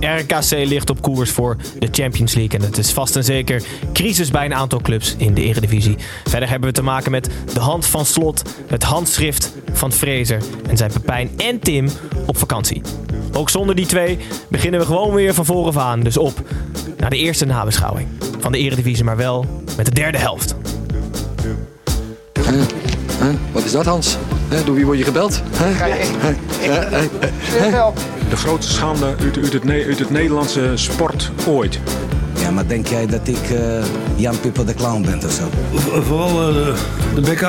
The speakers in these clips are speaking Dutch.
RKC ligt op koers voor de Champions League. En het is vast en zeker crisis bij een aantal clubs in de Eredivisie. Verder hebben we te maken met de hand van Slot, het handschrift van Fraser en zijn Pepijn en Tim op vakantie. Ook zonder die twee beginnen we gewoon weer van vooraf aan. Dus op naar de eerste nabeschouwing van de Eredivisie, maar wel met de derde helft. Wat is dat, Hans? Huh? Door wie word je gebeld? Eh, eh, eh. De grootste schande uit, uit, het, uit het Nederlandse sport ooit. Ja, maar denk jij dat ik eh, Jan Pippo de Clown ben of zo? Vooral de, de bek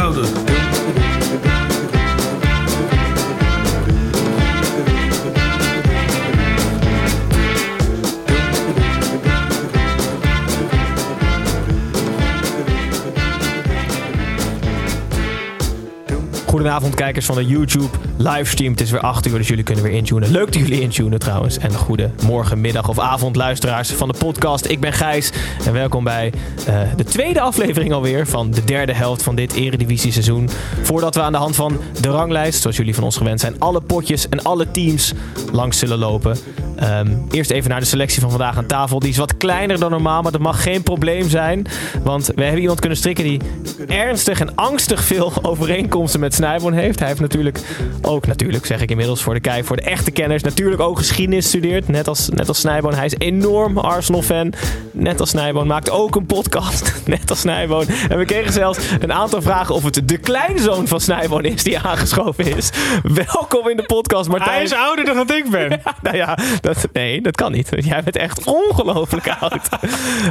Goedenavond kijkers van de YouTube livestream. Het is weer 8 uur, dus jullie kunnen weer intunen. Leuk dat jullie intunen trouwens. En goede morgen, middag of avond luisteraars van de podcast. Ik ben Gijs en welkom bij eh, de tweede aflevering alweer van de derde helft van dit Eredivisie seizoen. Voordat we aan de hand van de ranglijst, zoals jullie van ons gewend zijn, alle potjes en alle teams langs zullen lopen. Ehm, eerst even naar de selectie van vandaag aan tafel. Die is wat kleiner dan normaal, maar dat mag geen probleem zijn. Want we hebben iemand kunnen strikken die ernstig en angstig veel overeenkomsten met Snijboon heeft. Hij heeft natuurlijk ook, natuurlijk zeg ik inmiddels voor de kijk, voor de echte kenners, natuurlijk ook geschiedenis studeert. Net als, net als Snijboon. Hij is enorm Arsenal-fan. Net als Snijboon. Maakt ook een podcast. Net als Snijboon. En we kregen zelfs een aantal vragen of het de kleinzoon van Snijboon is die aangeschoven is. Welkom in de podcast, Martijn. Hij is ouder dan dat ik ben. Nou ja, dat, nee, dat kan niet. Jij bent echt ongelooflijk oud.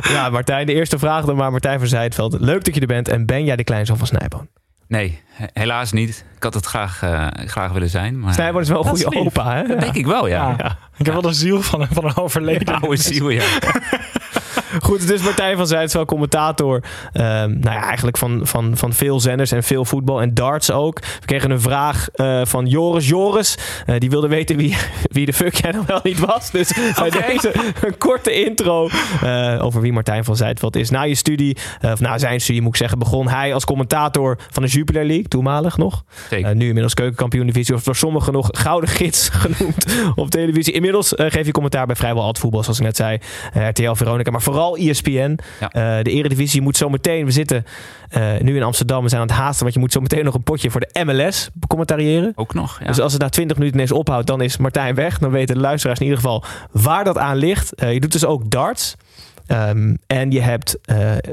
Ja, Martijn, de eerste vraag dan maar. Martijn van Zijtveld. Leuk dat je er bent. En ben jij de kleinzoon van Snijboon? Nee, he- helaas niet. Ik had het graag, eh, graag willen zijn. Maar Snijboon is wel een Dat goede opa, hè? dat denk ik wel, ja. Ja. Ik heb wel de ziel van, een- van een overleden. Oude ziel, ja. Goed, het is Martijn van Zijtveld, commentator. ehm, nou ja, eigenlijk van, van, van veel zenders en veel voetbal en darts ook. We kregen een vraag eh, van Joris. Joris, eh, die wilde weten wie, wie de fuck jij nog wel niet was. Dus bij deze een korte intro eh, over wie Martijn van Zijtveld is. Na je studie, of na zijn studie moet ik zeggen, begon hij als commentator van de Jupiler League, toenmalig nog. Zeker. Nu inmiddels keukenkampioen divisie, of door sommigen nog gouden gids genoemd op televisie. Inmiddels geef je commentaar bij vrijwel al het voetbal, zoals ik net zei. RTL, Veronica, maar vooral E ESPN. Ja. Eh, de Eredivisie moet zo meteen, we zitten eh, nu in Amsterdam, we zijn aan het haasten, want je moet zo meteen nog een potje voor de MLS commentariëren. Ook nog, ja. Dus als het na 20 minuten ineens ophoudt, dan is Martijn weg. Dan weten de luisteraars in ieder geval waar dat aan ligt. Eh, je doet dus ook darts. Ehm, en je hebt,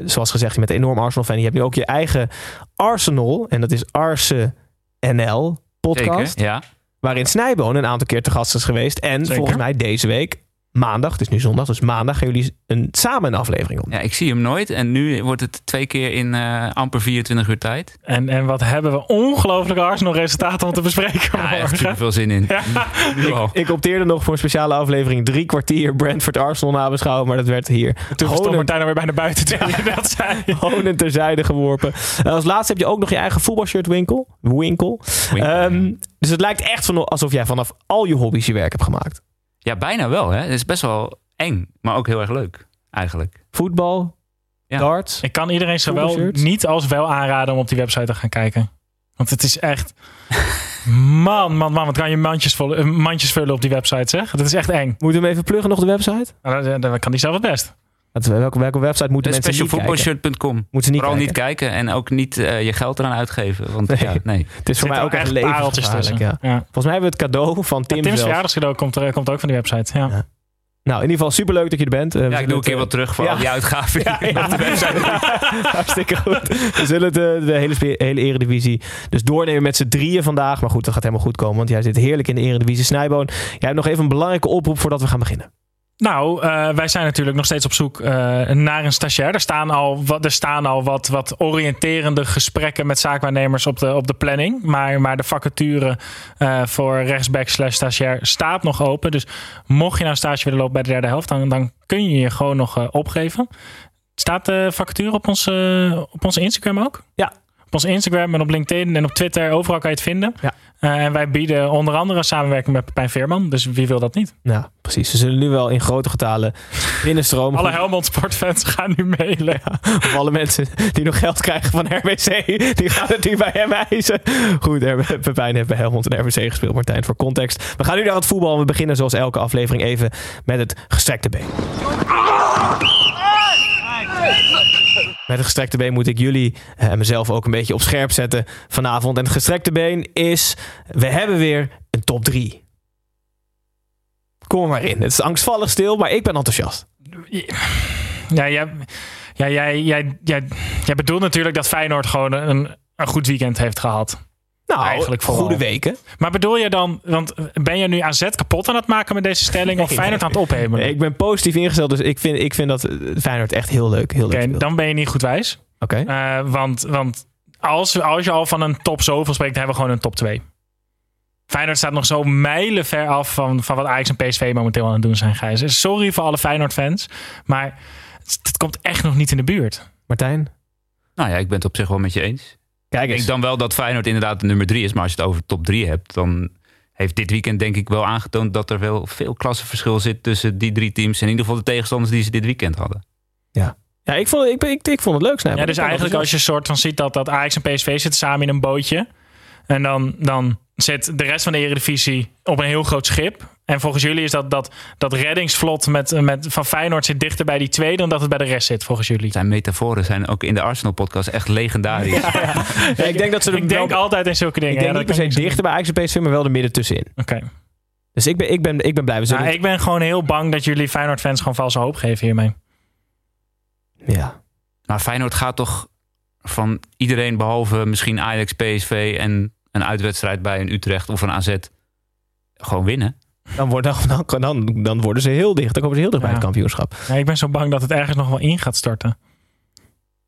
zoals gezegd, je bent een enorm Arsenal-fan. Je hebt nu ook je eigen Arsenal. En dat is Arse NL podcast. Zeker, ja. Waarin Snijboon een aantal keer te gast is geweest. En Zeker. volgens mij deze week, maandag, het is nu zondag, dus maandag gaan jullie een, samen een aflevering op. ja, ik zie hem nooit. En nu wordt het twee keer in eh, amper 24 uur tijd. En, en wat hebben we ongelooflijke Arsenal-resultaten om te bespreken Ja, echt super veel zin in. Nu al. Ik opteerde nog voor een speciale aflevering drie kwartier Brentford Arsenal nabeschouwen, maar dat werd hier Toen stond Martijn alweer bijna buiten toen je dat zei. honend terzijde geworpen. Eh, als laatste heb je ook nog je eigen voetbalshirt winkel. Winkel. Winkel, Ehm, dus het lijkt echt van, alsof jij vanaf al je hobby's je werk hebt gemaakt. Ja, bijna wel. Hè. Het is best wel eng, maar ook heel erg leuk, eigenlijk. Voetbal, Ja. darts. Ik kan iedereen zowel niet als wel aanraden om op die website te gaan kijken. Want het is echt... Man, man, man. Wat kan je mandjes, vol, eh, mandjes vullen op die website, zeg. Dat is echt eng. Moeten we hem even pluggen nog de website? Nou, Dan, dan kan die zelf het best. Welke, welke website moeten mensen niet kijken? Specialfootballshirt.com. Moeten ze niet Vooral niet kijken. kijken en ook niet eh, je geld eraan uitgeven. Want Nee. ja, nee. Het is voor mij ook echt levensgevaarlijk. Ja. Ja. Volgens mij hebben we het cadeau van Tim Tim's zelf. verjaardagscadeau komt, er, komt ook van die website. Ja. Ja. Nou, in ieder geval superleuk dat je er bent. Eh, Ja, ik doe een keer eh, wat terug voor ja. al die uitgaven. Ja, ja. Hartstikke goed. We zullen de, de hele, hele eredivisie dus doornemen met z'n drieën vandaag. Maar goed, dat gaat helemaal goed komen. Want jij zit heerlijk in de eredivisie. Snijboon, jij hebt nog even een belangrijke oproep voordat we gaan beginnen. Nou, uh, wij zijn natuurlijk nog steeds op zoek uh, naar een stagiair. Er staan al, wat, er staan al wat, wat oriënterende gesprekken met zaakwaarnemers op de, op de planning. Maar, maar de vacature uh, voor rechtsback slash stagiair staat nog open. Dus mocht je nou stage willen lopen bij de derde helft, dan, dan kun je je gewoon nog opgeven. Staat de vacature op, ons, op onze Instagram ook? Ja, ons Instagram en op LinkedIn en op Twitter. Overal kan je het vinden. Ja. Uh, en wij bieden onder andere samenwerking met Pepijn Veerman. Dus wie wil dat niet? Ja, precies. Ze zullen nu wel in grote getalen binnenstromen. alle Helmond sportfans gaan nu mailen. Ja, of alle mensen die nog geld krijgen van RBC, die gaan het nu bij hem eisen. Goed, Pepijn heeft bij Helmond en RBC gespeeld. Martijn, voor context. We gaan nu naar het voetbal. We beginnen zoals elke aflevering even met het gestrekte been. Met het gestrekte been moet ik jullie en uh, mezelf ook een beetje op scherp zetten vanavond. En het gestrekte been is, we hebben weer een top 3. Kom er maar in. Het is angstvallig stil, maar ik ben enthousiast. Ja, jij, ja, jij, jij, jij, jij bedoelt natuurlijk dat Feyenoord gewoon een, een goed weekend heeft gehad. Nou, eigenlijk voor goede weken. Maar bedoel je dan, want ben je nu AZ kapot aan het maken met deze stelling of Feyenoord aan het ophemen? Nee, ik ben positief ingesteld, dus ik vind, ik vind dat Feyenoord echt heel leuk. Heel Oké, leuk dan ben je niet goed wijs. Oké. Okay. Uh, want want als, als je al van een top zoveel spreekt, dan hebben we gewoon een top 2. Feyenoord staat nog zo mijlen ver af van, van wat Ajax en PSV momenteel aan het doen zijn, Gijs. Sorry voor alle Feyenoord-fans, maar het, het komt echt nog niet in de buurt. Martijn? Nou ja, ik ben het op zich wel met je eens. Kijk ik denk dan wel dat Feyenoord inderdaad nummer drie is. Maar als je het over top drie hebt, dan heeft dit weekend denk ik wel aangetoond dat er wel veel klassenverschil zit tussen die drie teams. En in ieder geval de tegenstanders die ze dit weekend hadden. Ja. Ja, ik vond, ik, ik, ik vond het leuk. Snijden. Ja, dus eigenlijk als je soort van ziet dat, dat Ajax en PSV zitten samen in een bootje. En dan, dan zit de rest van de Eredivisie op een heel groot schip. En volgens jullie is dat, dat, dat reddingsvlot met, met, van Feyenoord zit dichter bij die twee dan dat het bij de rest zit, volgens jullie. Zijn metaforen zijn ook in de Arsenal-podcast echt legendarisch. Ja, ja. ja, ik denk dat ze ik denk altijd in zulke dingen. Ik denk niet per se dichter bij Ajax en PSV, maar wel de midden tussenin. Oké. Okay. Dus ik ben, ik ben, ik ben blij. We nou, ik ben gewoon heel bang dat jullie Feyenoord-fans gewoon valse hoop geven hiermee. Ja. Maar Feyenoord gaat toch van iedereen behalve misschien Ajax, PSV en een uitwedstrijd bij een Utrecht of een AZ gewoon winnen. Dan, worden, dan, dan, dan worden ze heel dicht. Dan komen ze heel dicht ja. bij het kampioenschap. Ja, ik ben zo bang dat het ergens nog wel in gaat storten.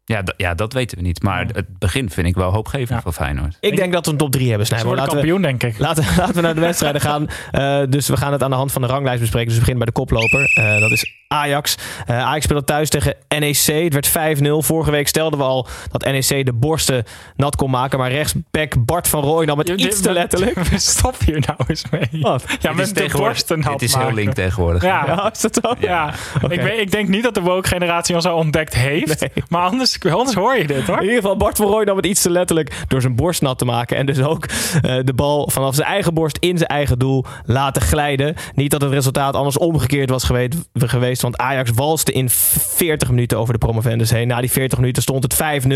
Ja, ja, dat weten we niet. Maar het begin vind ik wel hoopgevend ja. voor Feyenoord. Ik denk dat we een top 3 hebben, Snijboon. Laten kampioen, we, denk ik. Laten, laten we naar de wedstrijden gaan. Uh, dus we gaan het aan de hand van de ranglijst bespreken. Dus we beginnen bij de koploper. Uh, dat is Ajax. Uh, Ajax speelde thuis tegen NEC. Het werd 5-0. Vorige week stelden we al dat NEC de borsten nat kon maken. Maar rechtsback Bart van Rooij nam het iets te letterlijk. Stop hier nou eens mee. Wat? Ja, met de borsten nat Het is heel link tegenwoordig. Ja, ja is dat zo? Ja. Okay. Ik, weet, ik denk niet dat de woke-generatie ons al ontdekt heeft. Nee. Maar anders, anders hoor je dit. Hoor. In ieder geval, Bart van Rooij nam het iets te letterlijk door zijn borst nat te maken. En dus ook uh, de bal vanaf zijn eigen borst in zijn eigen doel laten glijden. Niet dat het resultaat anders omgekeerd was geweest, want Ajax walste in 40 minuten over de promovendus heen. Na die 40 minuten stond het 5-0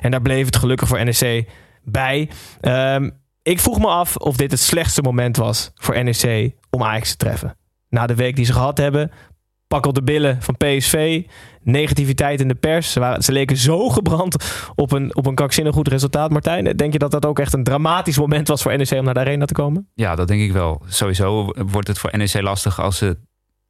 en daar bleef het gelukkig voor NEC bij. Um, ik vroeg me af of dit het slechtste moment was voor NEC om Ajax te treffen. Na de week die ze gehad hebben, pak op de billen van PSV. Negativiteit in de pers. Ze, leken zo gebrand op een, op een kakzinnig goed resultaat. Martijn, denk je dat dat ook echt een dramatisch moment was voor NEC om naar de arena te komen? Ja, dat denk ik wel. Sowieso wordt het voor NEC lastig als ze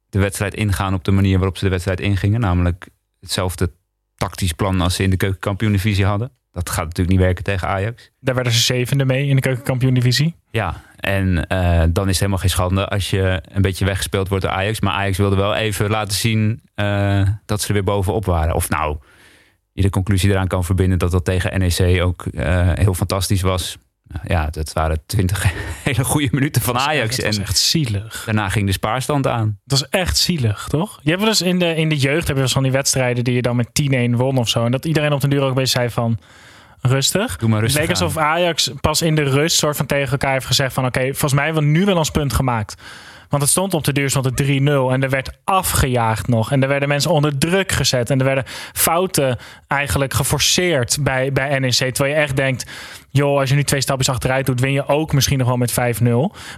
de wedstrijd ingaan op de manier waarop ze de wedstrijd ingingen. Namelijk hetzelfde tactisch plan als ze in de keukenkampioen-divisie hadden. Dat gaat natuurlijk niet werken tegen Ajax. Daar werden ze zevende mee in de keukenkampioen-divisie. Ja, en uh, dan is het helemaal geen schande als je een beetje weggespeeld wordt door Ajax. Maar Ajax wilde wel even laten zien uh, dat ze er weer bovenop waren. Of nou, je de conclusie eraan kan verbinden dat dat tegen NEC ook uh, heel fantastisch was. Ja, dat waren twintig hele goede minuten van Ajax. Dat was echt zielig. Daarna ging de spaarstand aan. Dat was echt zielig, toch? Je hebt wel eens in de, in de jeugd heb je wel van die wedstrijden die je dan met 10-1 won of zo. En dat iedereen op den duur ook een beetje zei van rustig. Doe maar rustig. Het leek alsof Ajax pas in de rust soort van tegen elkaar heeft gezegd van oké, okay, volgens mij hebben we nu wel ons punt gemaakt. Want het stond op de duur stond het 3-0 en er werd afgejaagd nog. En er werden mensen onder druk gezet. En er werden fouten eigenlijk geforceerd bij, bij NEC. Terwijl je echt denkt, joh, als je nu twee stapjes achteruit doet, win je ook misschien nog wel met 5-0.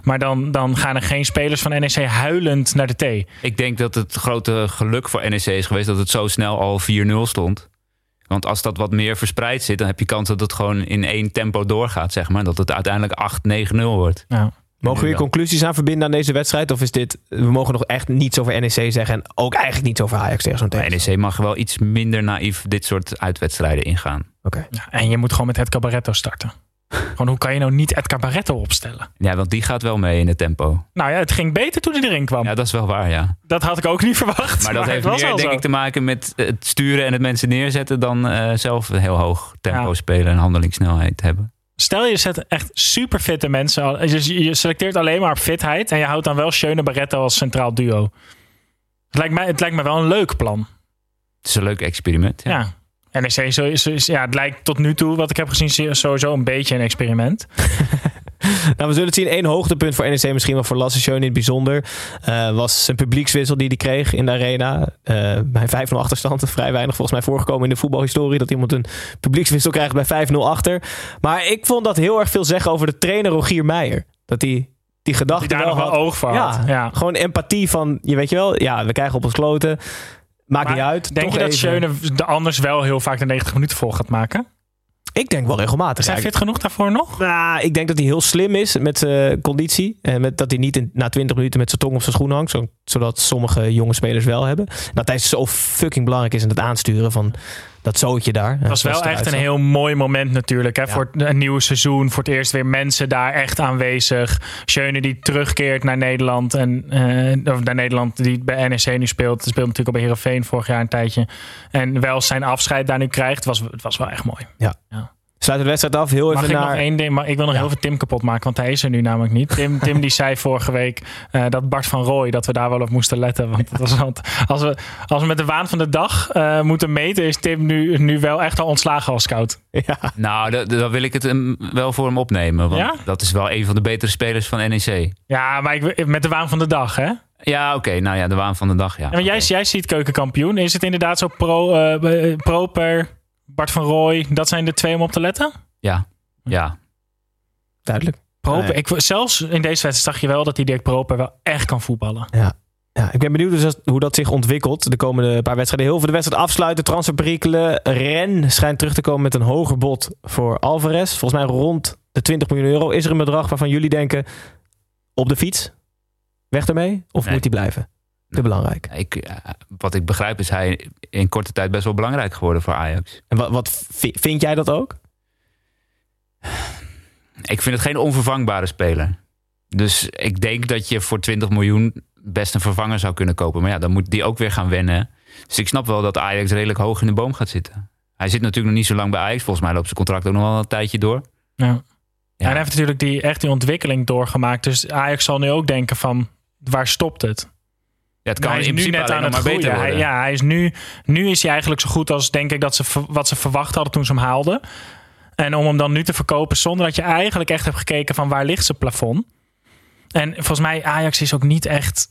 Maar dan, dan gaan er geen spelers van NEC huilend naar de T. Ik denk dat het grote geluk voor NEC is geweest dat het zo snel al 4-0 stond. Want als dat wat meer verspreid zit, dan heb je kans dat het gewoon in één tempo doorgaat, zeg maar. Dat het uiteindelijk 8-9-0 wordt. Ja. Mogen we hier conclusies aan verbinden aan deze wedstrijd? Of is dit, we mogen nog echt niets over NEC zeggen en ook eigenlijk niets over Ajax tegen zo'n tegenstander? NEC mag wel iets minder naïef dit soort uitwedstrijden ingaan. Oké. Ja, en je moet gewoon met het Cabaretto starten. gewoon, hoe kan je nou niet het Cabaretto opstellen? Ja, want die gaat wel mee in het tempo. Nou ja, het ging beter toen hij erin kwam. Ja, dat is wel waar, ja. Dat had ik ook niet verwacht. Maar dat heeft meer, denk zo. ik, te maken met het sturen en het mensen neerzetten... dan eh, zelf een heel hoog tempo Ja. spelen en handelingssnelheid hebben. Stel je zet echt super fitte mensen. Je, je selecteert alleen maar op fitheid. En je houdt dan wel Schöne Barretto als centraal duo. Het lijkt, mij, het lijkt me wel een leuk plan. Het is een leuk experiment. Ja. Ja. NEC is- ja, het lijkt tot nu toe, wat ik heb gezien, sowieso een beetje een experiment. Nou, we zullen het zien. Eén hoogtepunt voor NEC, misschien wel voor Lasse Schöne in het bijzonder, eh, was zijn publiekswissel die hij kreeg in de arena. Eh, bij 5-0 achterstand. Vrij weinig volgens mij voorgekomen in de voetbalhistorie dat iemand een publiekswissel krijgt bij 5-0 achter. Maar ik vond dat heel erg veel zeggen over de trainer Rogier Meijer. Dat hij die gedachte Die daar wel nog wel had. oog voor ja, had. Ja. gewoon empathie van, je weet je wel, ja, we krijgen op ons kloten. Maakt Maar niet uit. Denk je dat Schöne de anders wel heel vaak de 90 minuten vol gaat maken? Ik denk wel regelmatig. Is hij fit genoeg daarvoor nog? Nou, ik denk dat hij heel slim is met zijn conditie. En met, dat hij niet in, na 20 minuten met zijn tong op zijn schoen hangt. Zo, zodat sommige jonge spelers wel hebben. Dat hij zo fucking belangrijk is in het aansturen van dat zootje daar. Het was wel echt een heel mooi moment natuurlijk. Hè? Voor een nieuw seizoen. Voor het eerst weer mensen daar echt aanwezig. Schöne die terugkeert naar Nederland. En, eh, of naar Nederland die bij NEC nu speelt. Hij speelt natuurlijk op bij Heerenveen vorig jaar een tijdje. En wel zijn afscheid daar nu krijgt. Het was, het was wel echt mooi. Sluit de wedstrijd af. Heel Mag even ik naar... nog één ding? Maar ik wil nog Ja. heel veel Tim kapot maken, want hij is er nu namelijk niet. Tim, Tim die zei vorige week eh, dat Bart van Rooij, dat we daar wel op moesten letten. Want, dat was, want als, we, als we met de waan van de dag eh, moeten meten, is Tim nu, nu wel echt al ontslagen als scout. Ja. Nou, da- dan wil ik het hem wel voor hem opnemen. Want Ja? dat is wel een van de betere spelers van NEC. Ja, maar ik, met de waan van de dag, hè? Ja, oké. nou ja, de waan van de dag, ja. Ja, maar jij, jij ziet keukenkampioen. Is het inderdaad zo pro, eh, Proper, Bart van Rooij, dat zijn de twee om op te letten? Ja, ja. Duidelijk. Proper, ik, zelfs in deze wedstrijd zag je wel dat die Dirk Proper wel echt kan voetballen. Ja, ik ben benieuwd dus hoe dat zich ontwikkelt de komende paar wedstrijden. Heel veel de wedstrijd afsluiten, transferperikelen. Ren schijnt terug te komen met een hoger bod voor Alvarez. Volgens mij rond de 20 miljoen euro. Is er een bedrag waarvan jullie denken op de fiets? Weg ermee? Of Nee. moet hij blijven? Te belangrijk. Ik, eh, wat ik begrijp is hij in korte tijd best wel belangrijk geworden voor Ajax. En wat, wat vi- vind jij dat ook? Ik vind het geen onvervangbare speler. Dus ik denk dat je voor 20 miljoen best een vervanger zou kunnen kopen. Maar ja, dan moet die ook weer gaan wennen. Dus ik snap wel dat Ajax redelijk hoog in de boom gaat zitten. Hij zit natuurlijk nog niet zo lang bij Ajax. Volgens mij loopt zijn contract ook nog wel een tijdje door. Ja. Ja. En hij heeft natuurlijk die, echt die ontwikkeling doorgemaakt. Dus Ajax zal nu ook denken van, waar stopt het? Ja, het kan hij is in nu net aan het nog maar groeien. beter Hij, ja, hij is nu, nu is hij eigenlijk zo goed als denk ik dat ze, wat ze verwacht hadden toen ze hem haalden. En om hem dan nu te verkopen zonder dat je eigenlijk echt hebt gekeken van waar ligt zijn plafond. En volgens mij Ajax is ook niet echt...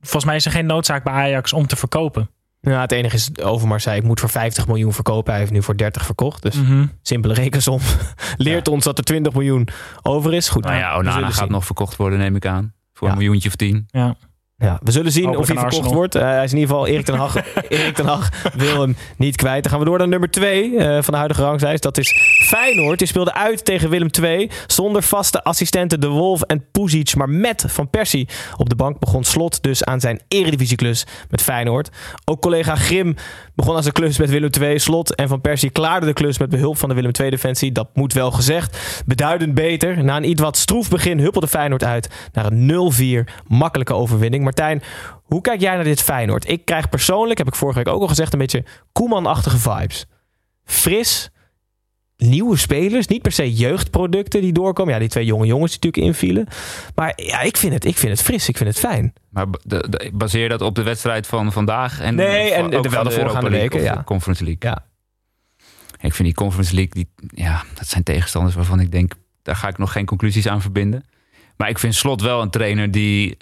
Volgens mij is er geen noodzaak bij Ajax om te verkopen. Ja, het enige is, Overmars zei ik moet voor 50 miljoen verkopen. Hij heeft nu voor 30 verkocht. Dus Mhm. simpele rekensom. Leert ons dat er 20 miljoen over is. Goed, Nou ja, Onana gaat zien. nog verkocht worden, neem ik aan. Voor Ja. een miljoentje of tien. Ja. Ja, we zullen zien Hopelijk of hij verkocht Arsenal. wordt. Eh, hij is in ieder geval Erik ten Hag. Erik ten Hag wil hem niet kwijt. Dan gaan we door naar nummer 2 van de huidige ranglijst. Dat is Feyenoord. Die speelde uit tegen Willem II. Zonder vaste assistenten De Wolf en Puzic. Maar met Van Persie op de bank begon Slot dus aan zijn eredivisieklus met Feyenoord. Ook collega Grim begon aan zijn klus met Willem II. Slot en Van Persie klaarden de klus met behulp van de Willem II-defensie. Dat moet wel gezegd. Beduidend beter. Na een iets wat stroef begin huppelde Feyenoord uit naar een 0-4 makkelijke overwinning. Martijn, hoe kijk jij naar dit Feyenoord? Ik krijg persoonlijk, heb ik vorige week ook al gezegd, een beetje Koeman-achtige vibes. Fris, nieuwe spelers, niet per se jeugdproducten die doorkomen. Ja, die twee jonge jongens die natuurlijk invielen. Maar ja, ik vind het, ik vind het fris, ik vind het fijn. Maar baseer je dat op de wedstrijd van vandaag? En Nee, en ook de- van de voorgaande Europa League weken, ja. de Conference League. Ja. Ik vind die Conference League, die, ja, dat zijn tegenstanders waarvan ik denk, daar ga ik nog geen conclusies aan verbinden. Maar ik vind Slot wel een trainer die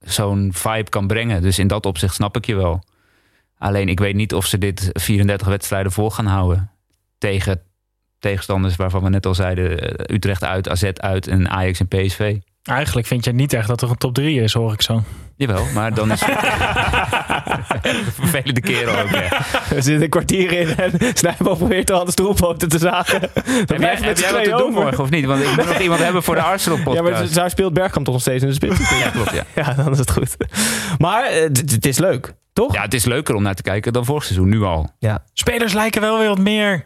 zo'n vibe kan brengen. Dus in dat opzicht snap ik je wel. Alleen ik weet niet of ze dit 34 wedstrijden vol gaan houden. Tegen tegenstanders waarvan we net al zeiden, eh, Utrecht uit, AZ uit en Ajax en PSV. Eigenlijk vind je niet echt dat er een top 3 is, hoor ik zo. Jawel, maar dan is het een vervelende kerel ook. Ja. We zitten een kwartier in en Snijboom probeert al de stoelpoten te zagen. Dan Heb jij, heb jij wat te doen morgen of niet? Want ik moet nog iemand hebben voor de Arsenal Ja, podcast. maar daar speelt Bergkamp toch nog steeds in de spits. Ja, klopt. Ja. Ja, dan is het goed. Maar eh, het het is leuk, toch? ja, het is leuker om naar te kijken dan vorig seizoen, nu al. Ja. Spelers lijken wel weer wat meer.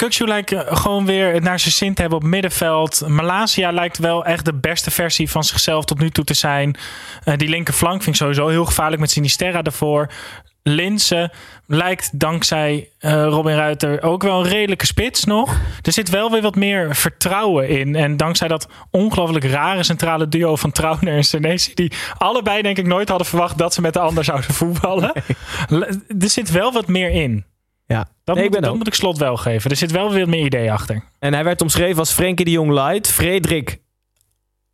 Kuksu lijkt eh, gewoon weer het naar zijn zin te hebben op middenveld. Malasia lijkt wel echt de beste versie van zichzelf tot nu toe te zijn. Eh, die linkerflank vind ik sowieso heel gevaarlijk met Sinisterra ervoor. Linse lijkt dankzij eh, Robin Ruiter ook wel een redelijke spits nog. Er zit wel weer wat meer vertrouwen in. En dankzij dat ongelooflijk rare centrale duo van Trauner en Senesi... die allebei denk ik nooit hadden verwacht dat ze met de ander zouden voetballen. Le- Er zit wel wat meer in. Ja. Dat, Nee, moet, ik ben dat ook. moet ik slot wel geven. Er zit wel weer meer idee achter. En hij werd omschreven als Frenkie de Jong Light, Frederik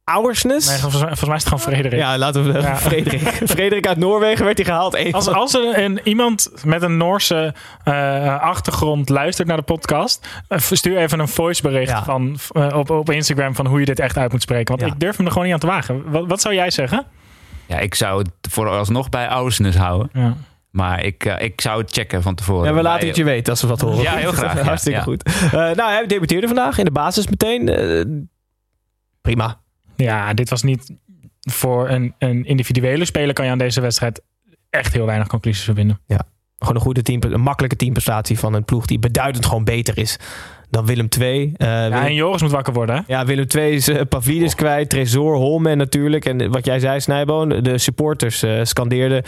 Auersnes. Nee, volgens, mij- volgens mij is het gewoon Frederik. ja, laten we Ja. Frederik. Frederik uit Noorwegen werd hij gehaald. Als, als er een, iemand met een Noorse eh, achtergrond luistert naar de podcast, eh, stuur even een voicebericht Ja. van, eh, op, op Instagram van hoe je dit echt uit moet spreken. Want Ja. ik durf hem er gewoon niet aan te wagen. Wat, wat zou jij zeggen? Ja, ik zou het vooralsnog bij Oudersnes houden. Ja. Maar ik, eh, ik zou het checken van tevoren. Ja, we laten het je weten als we wat horen. Ja, heel graag, ja. Hartstikke Ja. goed. Eh, nou, hij debuteerde vandaag in de basis meteen. Eh, prima. ja, dit was niet voor een, een individuele speler kan je aan deze wedstrijd echt heel weinig conclusies verbinden. Gewoon een goede team, een makkelijke teamprestatie van een ploeg die beduidend gewoon beter is dan Willem II. Eh, Ja, Willem, en Joris moet wakker worden. hè? ja, Willem II is uh, Pavlidis kwijt, Tresor, Holmen natuurlijk. En wat jij zei, Snijboon, de supporters eh, scandeerden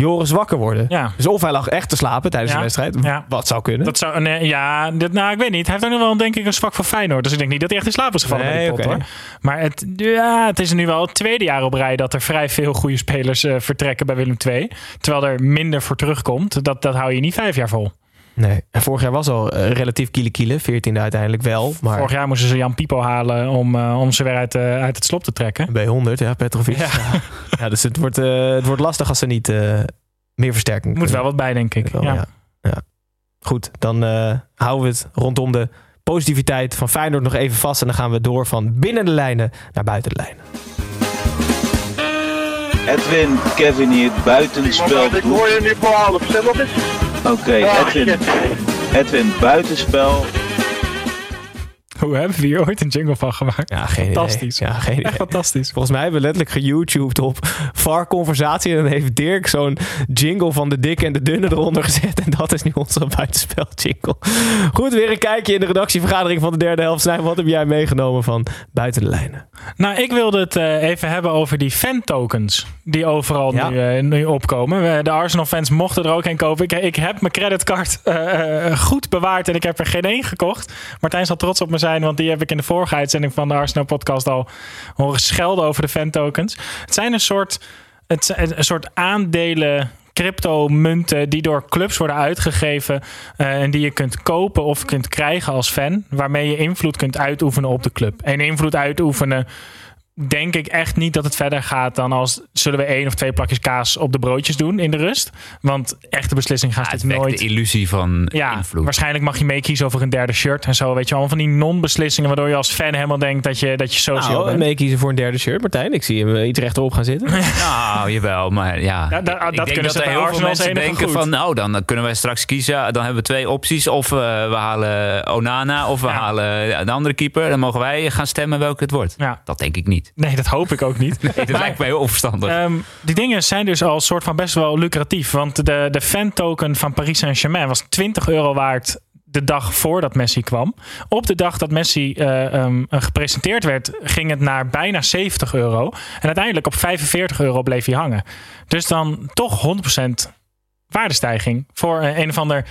Joris wakker worden. Ja. Dus of hij lag echt te slapen tijdens Ja, de wedstrijd. ja. Wat zou kunnen. Dat zou, nee, ja, dit, nou, ik weet niet. Hij heeft ook nog wel, denk ik, een zwak voor Feyenoord. Dus ik denk niet dat hij echt in slaap is gevallen Nee, pot, hoor. Maar het, ja, het is nu wel het tweede jaar op rij dat er vrij veel goede spelers eh, vertrekken bij Willem II. Terwijl er minder voor terugkomt. Dat, dat hou je niet vijf jaar vol. Nee. En vorig jaar was al eh, relatief kiele kiele. 14e uiteindelijk wel. Maar Vorig jaar moesten ze Jan Pipo halen om, eh, om ze weer uit, eh, uit het slop te trekken. B100, ja, Petrovic. Ja. Ja, dus het wordt, het wordt lastig als ze niet eh, meer versterking Moet wel wat bij, denk ik. Wel, Ja. ja. Ja. Goed, dan eh, houden we het rondom de positiviteit van Feyenoord nog even vast. En dan gaan we door van binnen de lijnen naar buiten de lijnen. Edwin, Kevin hier, buitenspel. Ik hoor je nu voor half, wat is? Oké, Edwin. Edwin, buitenspel. Hoe hebben we hier ooit een jingle van gemaakt? Ja, geen Fantastisch. idee. Ja, geen idee. Echt fantastisch. Volgens mij hebben we letterlijk geYouTubed op VAR-conversatie. En dan heeft Dirk zo'n jingle van de dikke en de dunne eronder gezet. En dat is nu onze buitenspel-jingle. Goed, weer een kijkje in de redactievergadering van de derde helft. Wat heb jij meegenomen van buiten de lijnen? Nou, ik wilde het eh, even hebben over die fan-tokens die overal Ja. nu, eh, nu opkomen. De Arsenal-fans mochten er ook een kopen. Ik, ik heb mijn creditcard eh, goed bewaard en ik heb er geen één gekocht. Martijn zal trots op me zijn, want die heb ik in de vorige uitzending van de Arsenal-podcast al horen schelden over de fan-tokens. Het zijn een soort, het zijn een soort aandelen crypto-munten die door clubs worden uitgegeven eh, en die je kunt kopen of kunt krijgen als fan, waarmee je invloed kunt uitoefenen op de club. En invloed uitoefenen denk ik echt niet dat het verder gaat dan als zullen we één of twee plakjes kaas op de broodjes doen in de rust. Want echte beslissing gaat Ja, het nooit. de illusie van Ja, invloed. waarschijnlijk mag je meekiezen over een derde shirt en zo. Weet je wel, van die non-beslissingen waardoor je als fan helemaal denkt dat je, dat je social Nou, bent. meekiezen voor een derde shirt, Martijn. Ik zie hem eh, iets rechterop gaan zitten. Nou, jawel, maar ja. Ja, da- Ik dat denk kunnen dat ze er bij heel veel mensen denken goed. van, nou, dan kunnen wij straks kiezen. Dan hebben we twee opties. Of eh, we halen Onana, of we Ja. halen de andere keeper. Dan mogen wij gaan stemmen welke het wordt. Ja. Dat denk ik niet. Nee, dat hoop ik ook niet. Nee, dat Maar- lijkt mij heel onverstandig. Ehm, die dingen zijn dus al soort van best wel lucratief. Want de, de fan-token van Paris Saint-Germain was 20 euro waard de dag voordat Messi kwam. Op de dag dat Messi eh, ehm, gepresenteerd werd, ging het naar bijna 70 euro. En uiteindelijk op 45 euro bleef hij hangen. Dus dan toch 100% waardestijging voor een, een of ander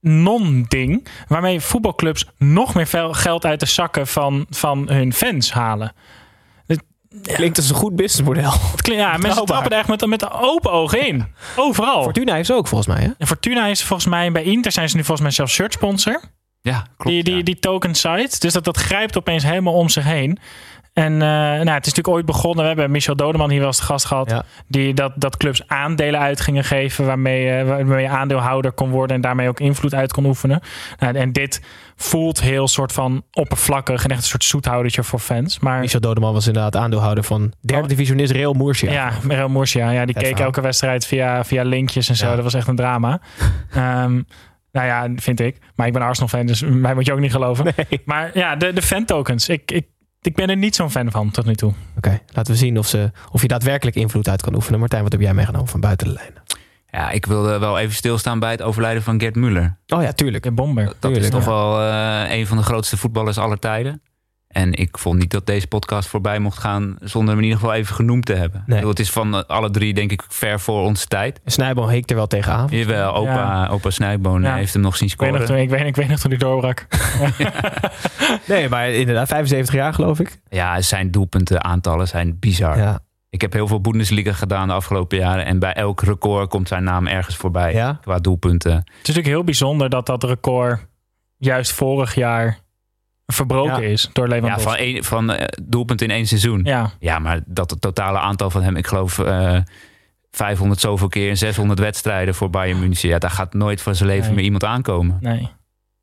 non-ding. Waarmee voetbalclubs nog meer geld uit de zakken van, van hun fans halen. Klinkt als een goed businessmodel. Het klinkt- Ja, mensen trappen er echt met, met open ogen in. Overal. Fortuna heeft ze ook volgens mij, hè? En Fortuna is volgens mij, bij Inter zijn ze nu volgens mij zelfs shirt sponsor. ja, klopt. Die, die, ja. die token site. Dus dat, dat grijpt opeens helemaal om zich heen. En uh, nou, het is natuurlijk ooit begonnen. We hebben Michel Dodeman hier wel eens te gast gehad. Ja. Die dat, dat clubs aandelen uit gingen geven. Waarmee, uh, waarmee je aandeelhouder kon worden. En daarmee ook invloed uit kon oefenen. Nou, en dit voelt heel soort van oppervlakkig. En echt een soort zoethoudertje voor fans. Maar, Michel Dodeman was inderdaad aandeelhouder van derde divisionist Real Murcia. Ja, Real Murcia. Ja, die keek verhaal. elke wedstrijd via, via linkjes en zo. Ja. Dat was echt een drama. Ehm, nou ja, vind ik. Maar ik ben Arsenal fan, dus mij moet je ook niet geloven. Nee. Maar ja, de, de fan tokens. Ik, ik, ik ben er niet zo'n fan van tot nu toe. Oké, laten we zien of, ze, of je daadwerkelijk invloed uit kan oefenen. Martijn, wat heb jij meegenomen van buiten de lijnen? Ja, ik wilde wel even stilstaan bij het overlijden van Gerd Muller. Oh ja, tuurlijk. De bomber. Dat Tuurlijk, is toch ja. wel eh, een van de grootste voetballers aller tijden. En ik vond niet dat deze podcast voorbij mocht gaan zonder hem in ieder geval even genoemd te hebben. Bedoel, het is van eh, alle drie denk ik ver voor onze tijd. Snijboom hikt er wel tegenaan. Jawel, opa, Ja. opa Snijboon Ja. heeft hem nog zien Ik weet, nog, scoren. toen- ik, weet, ik weet nog toen hij doorbrak. Nee, maar inderdaad, 75 jaar geloof ik. Ja, zijn doelpunten aantallen zijn bizar. Ja. Ik heb heel veel Bundesliga gedaan de afgelopen jaren. En bij elk record komt zijn naam ergens voorbij. Ja? Qua doelpunten. Het is natuurlijk heel bijzonder dat dat record juist vorig jaar verbroken Ja. is door Ja, Lewandowski. van, één, van eh, doelpunten in één seizoen. Ja, Ja, maar dat het totale aantal van hem, ik geloof eh 500 zoveel keer in 600 wedstrijden voor Bayern München. Ja, daar gaat nooit van zijn leven Nee. meer iemand aankomen. nee.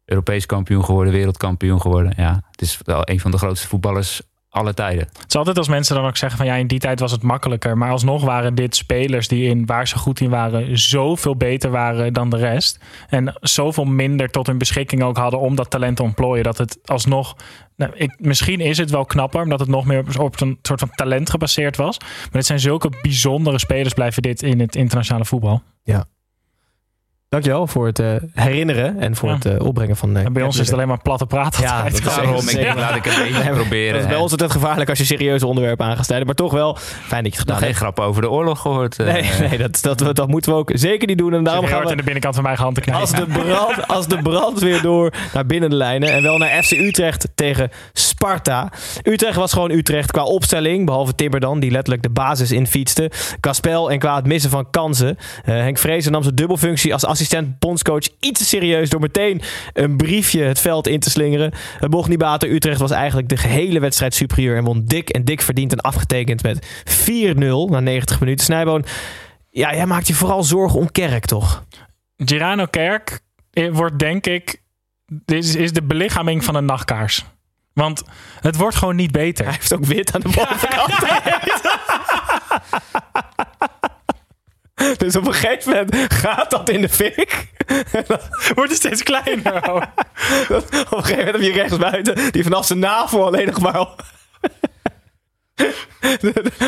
Europees kampioen geworden, wereldkampioen geworden. Ja, het is wel een van de grootste voetballers aller tijden. Het is altijd als mensen dan ook zeggen van ja, in die tijd was het makkelijker. Maar alsnog waren dit spelers die in waar ze goed in waren, zoveel beter waren dan de rest. En zoveel minder tot hun beschikking ook hadden om dat talent te ontplooien. Dat het alsnog. Nou, ik, misschien is het wel knapper, omdat het nog meer op, op een soort van talent gebaseerd was. Maar het zijn zulke bijzondere spelers, blijven dit in het internationale voetbal. Dankjewel voor het eh, herinneren en voor Ja. het eh, opbrengen van... eh, En bij ons is het alleen maar platte praat. Ja, dat is Daarom, ik denk, laat ik het een beetje proberen. Dat is bij ons altijd gevaarlijk als je serieuze onderwerpen aan gaat snijden. Maar toch wel fijn dat je het gedaan geen hebt. grappen over de oorlog gehoord. eh. Nee, nee dat, dat, dat moeten we ook zeker niet doen. En daarom gaan we de binnenkant van mijn hand te knijpen. als de, brand, als de brand weer door naar binnen de lijnen. En wel naar FC Utrecht tegen Sparta. Utrecht was gewoon Utrecht qua opstelling. Behalve Timber dan, die letterlijk de basis in fietste. Qua spel en qua het missen van kansen. Henk Vrezen nam zijn dubbelfunctie als assistent bondscoach iets te serieus. Door meteen een briefje het veld in te slingeren. Het mocht niet baten. Utrecht was eigenlijk de gehele wedstrijd superieur. En won dik en dik verdiend en afgetekend met 4-0 na 90 minuten. Snijboon, ja, jij maakt je vooral zorgen om Kerk, toch? Girano Kerk eh, wordt denk ik dit is, is de belichaming van een nachtkaars. Want het wordt gewoon niet beter. Hij heeft ook wit aan de bovenkant. dus op een gegeven moment gaat dat in de fik. wordt het steeds kleiner. op een gegeven moment heb je rechts buiten die vanaf zijn navel alleen nog maar.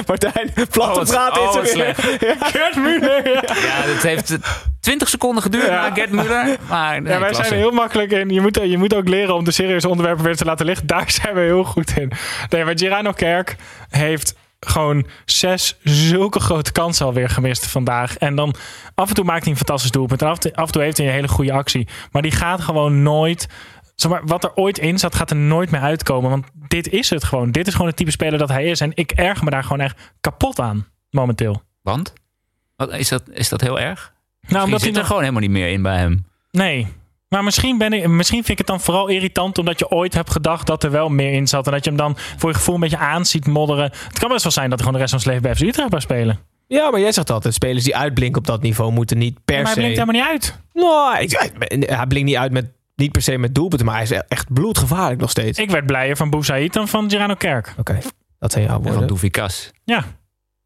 Martijn, platte Oh, praat oh, is er weer. Gert Muller. Ja. Ja, het heeft eh, 20 seconden geduurd Ja. na Gerd Muller. Maar nee, Ja, wij klasse. zijn er heel makkelijk in. Je moet, je moet ook leren om de serieuze onderwerpen weer te laten liggen. Daar zijn we heel goed in. Nee, maar Girano Kerk heeft gewoon zes zulke grote kansen alweer gemist vandaag. En dan af en toe maakt hij een fantastisch doelpunt. En af, en toe- af en toe heeft hij een hele goede actie. Maar die gaat gewoon nooit... Zeg maar, wat er ooit in zat, gaat er nooit meer uitkomen. Want dit is het gewoon. Dit is gewoon het type speler dat hij is. En ik erger me daar gewoon echt kapot aan, momenteel. Want? Wat, is, dat, is dat heel erg? Nou, Misschien omdat hij zit er nog- gewoon helemaal niet meer in bij hem. Nee. Maar misschien, ben ik, misschien vind ik het dan vooral irritant omdat je ooit hebt gedacht dat er wel meer in zat. En dat je hem dan voor je gevoel een beetje aan ziet modderen. Het kan best wel zijn dat hij gewoon de rest van zijn leven bij FC Utrecht blijft spelen. Ja, maar jij zegt altijd, spelers die uitblinken op dat niveau moeten niet per maar hij se... blinkt helemaal niet uit. Nou, ik- hij blinkt niet uit met, niet per se met doelpunten, maar hij is echt bloedgevaarlijk nog steeds. Ik werd blijer van Boussaïd dan van Girano Kerk. Oké, dat zijn jouw En van woorden. Doefikas. Ja.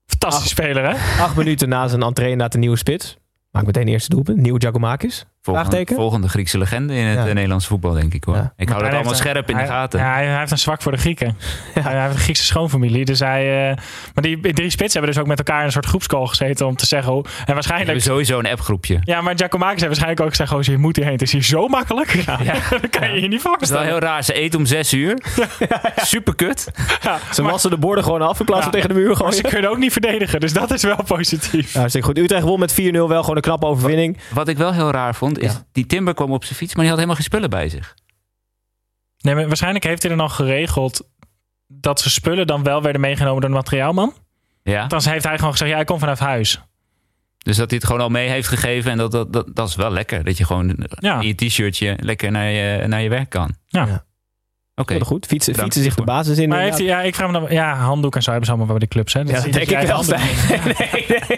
Fantastisch speler, hè? Acht minuten na zijn entree naar de nieuwe spits. Maakt meteen de eerste doelpunt. Nieuwe Giacomakis. Volgende, volgende Griekse legende in het Ja. eh, Nederlands voetbal, denk ik hoor. Ja. Ik hou dat Martijn allemaal scherp in de gaten. Ja, hij, heeft een zwak voor de Grieken. Hij, hij heeft een Griekse schoonfamilie. Dus hij, eh, maar die drie spitsen hebben dus ook met elkaar in een soort groepscall gezeten om te zeggen... hoe- en We waarschijnlijk... hebben sowieso een appgroepje. Ja, maar Giacomakis heeft waarschijnlijk ook gezegd... Oh, je moet hierheen. Het is hier zo makkelijk. Ja, dat kan je je niet Het is wel voorstellen. heel raar. Ze eten om zes uur. Super kut. Ze wassen de borden gewoon af in plaats van tegen de muur Maar ze kunnen ook niet verdedigen. Dus dat is wel positief. Ja, hartstikke goed. Utrecht won met 4-0. Wel gewoon een knappe overwinning. Wat ik wel heel raar vond, is Ja. die Timber kwam op zijn fiets, maar die had helemaal geen spullen bij zich. Nee, maar waarschijnlijk heeft hij er nog geregeld... dat zijn spullen dan wel werden meegenomen door de materiaalman. Ja? Dan heeft hij gewoon gezegd... Ja, ik kom vanaf huis. Dus dat hij het gewoon al mee heeft gegeven. En dat, dat, dat, dat is wel lekker. Dat je gewoon Ja. in je t-shirtje lekker naar je, naar je werk kan. Ja. Ja. Oké. Goed. Fietsen, Bedankt fietsen zich de basis in. Maar heeft hij, inderdaad. ja, ik vraag me dan, ja, handdoek en zo hebben ze allemaal bij de clubs. Hè? Ja, dat zie- denk ik wel. Nee,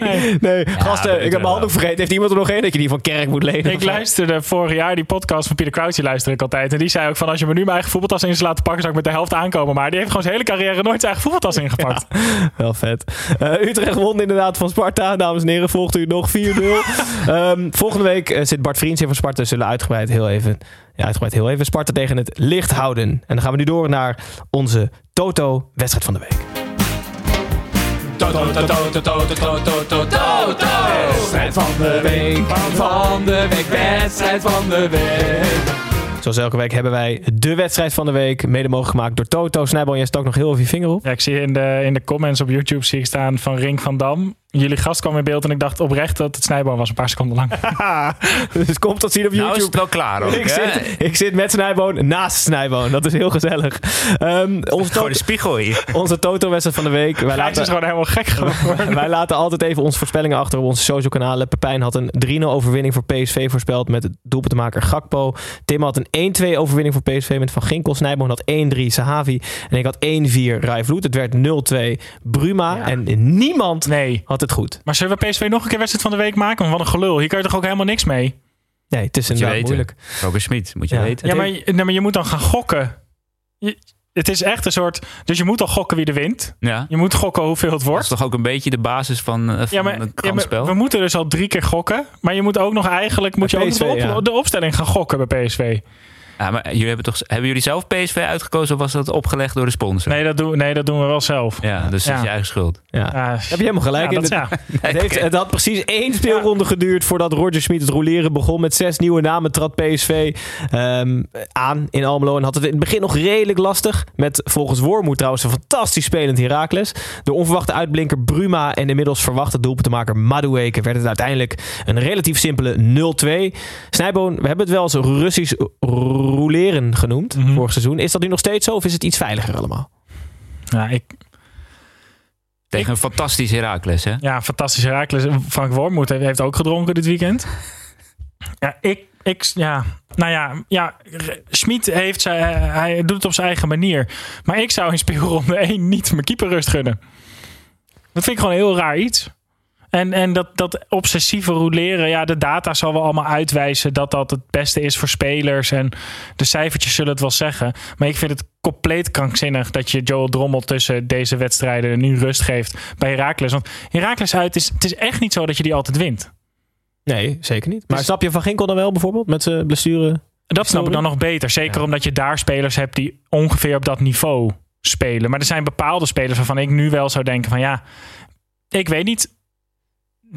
nee, nee. nee. Gasten, ik heb mijn handdoek vergeten. Heeft iemand er nog één dat je die van kerk moet lenen? Ik luisterde vorig jaar die podcast van Pieter Crouch, die luister ik altijd. En die zei ook van, als je me nu mijn eigen voetbaltas in zou laten pakken, zou ik met de helft aankomen. Maar die heeft gewoon zijn hele carrière nooit zijn eigen voetbaltas ingepakt. Wel vet. Eh, Utrecht won inderdaad van Sparta. Dames en heren, volgt u nog 4-0. Ehm, volgende week eh, zit Bart Vriends in van Sparta. Zullen uitgebreid heel even, ja, uitgebreid heel even Sparta tegen het licht houden. En dan gaan we nu door naar onze Toto-wedstrijd van de week. Wedstrijd van de week, van de week, wedstrijd van de week. Zoals elke week hebben wij de wedstrijd van de week. Mede mogelijk gemaakt door Toto. Snijbal, jij stak nog heel even je vinger op. Ja, ik zie in de, in de comments op YouTube zie ik staan van Rink van Dam. Jullie gast kwam in beeld en ik dacht oprecht dat het snijboom was een paar seconden lang. dus komt dat zien op Nou is YouTube. het wel klaar ook, ik, hè? zit, ik zit met Snijboon naast Snijboon. Dat is heel gezellig. Ehm, onze, Gewoon de spiegel hier. onze Toto-wedstrijd van de week. Wij Gijs is laten, gewoon helemaal gek geworden. wij laten altijd even onze voorspellingen achter op onze social kanalen. Pepijn had een 3-0 overwinning voor PSV voorspeld met het doelpuntenmaker Gakpo. Tim had een 1-2 overwinning voor PSV met Van Ginkel. Snijboon had 1-3 Sahavi. En ik had 1-4 Rai Vloed. Het werd 0-2 Bruma. Ja. En niemand Nee. had het goed. Maar zullen we PSV nog een keer wedstrijd van de week maken? Want wat een gelul. Hier kan je toch ook helemaal niks mee? Nee, het is inderdaad weten. moeilijk. Roger Smit, moet je Ja. weten. Ja, maar, je- nee, maar je moet dan gaan gokken. Je- het is echt een soort... Dus je moet al gokken wie er wint. Ja. Je moet gokken hoeveel het Dat wordt. is toch ook een beetje de basis van, eh, van Ja maar, het ja, maar kansspel? we moeten dus al drie keer gokken. Maar je moet ook nog eigenlijk moet je ook nog de, PSV, op- ja. de opstelling gaan gokken bij PSV. Ja, maar jullie hebben, toch, hebben jullie zelf PSV uitgekozen of was dat opgelegd door de sponsor? Nee, dat doen, nee, dat doen we wel zelf. Ja, dus dat is je eigen schuld. Ja. Ja, Heb je helemaal gelijk ja, in. dat, Het- ja. Het, heeft, het had precies één speelronde geduurd voordat Roger Smit het roleren begon. Met zes nieuwe namen trad PSV ehm, aan in Almelo. En had het in het begin nog redelijk lastig. Met volgens Wormoed trouwens een fantastisch spelend Heracles. De onverwachte uitblinker Bruma en inmiddels verwachte doelpuntenmaker Madueke werd het uiteindelijk een relatief simpele 0-2. Snijboon, we hebben het wel eens Russisch roleren genoemd Mhm. vorig seizoen. Is dat nu nog steeds zo of is het iets veiliger allemaal? Ja, ik, Tegen een fantastisch Heracles, hè? ja, fantastisch Herakles. Frank Wormoed heeft, heeft ook gedronken dit weekend. Ja, ik, ik ja, nou ja, ja Schmid heeft zijn, hij doet het op zijn eigen manier. Maar ik zou in speelronde 1 niet mijn keeper rust gunnen. Dat vind ik gewoon een heel raar iets. En, en dat, dat obsessieve roleren, ja, de data zal wel allemaal uitwijzen dat dat het beste is voor spelers. En de cijfertjes zullen het wel zeggen. Maar ik vind het compleet krankzinnig dat je Joel Drommel tussen deze wedstrijden nu rust geeft bij Heracles. Want Heracles uit is, het is echt niet zo dat je die altijd wint. Nee, zeker niet. Maar Dus- snap je Van Ginkel dan wel bijvoorbeeld met zijn blessure? Dat snap ik dan nog beter. Zeker Ja. omdat je daar spelers hebt die ongeveer op dat niveau spelen. Maar er zijn bepaalde spelers waarvan ik nu wel zou denken van ja, ik weet niet.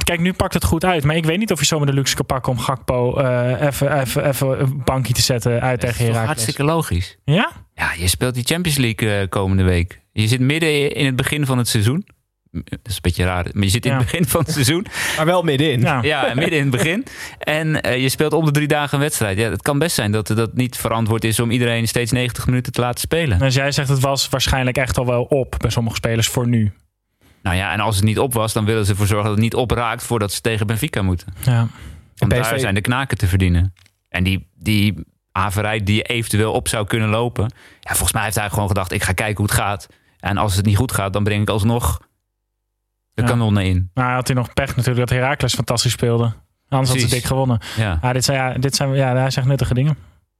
Kijk, nu pakt het goed uit. Maar ik weet niet of je zomaar de luxe kan pakken om Gakpo eh, even, even, even een bankje te zetten uit Dat is tegen toch Heracles. hartstikke logisch. Ja? Ja, je speelt die Champions League eh, komende week. Je zit midden in het begin van het seizoen. Dat is een beetje raar, maar je zit in Ja. het begin van het seizoen. Maar wel middenin. Ja. Ja, midden in het begin. En eh, je speelt om de drie dagen een wedstrijd. Ja, het kan best zijn dat dat niet verantwoord is om iedereen steeds 90 minuten te laten spelen. Dus jij zegt het was waarschijnlijk echt al wel op bij sommige spelers voor nu. Nou ja, en als het niet op was, dan willen ze ervoor zorgen dat het niet opraakt voordat ze tegen Benfica moeten. Ja. PSV daar zijn de knaken te verdienen. En die, die averij die eventueel op zou kunnen lopen. Ja, volgens mij heeft hij gewoon gedacht, ik ga kijken hoe het gaat. En als het niet goed gaat, dan breng ik alsnog de Ja. kanonnen in. Hij had hij nog pech natuurlijk dat Heracles fantastisch speelde. Anders had ze dik gewonnen. Ja. Ja, dit zijn, ja, dit zijn, ja, hij zegt nuttige dingen.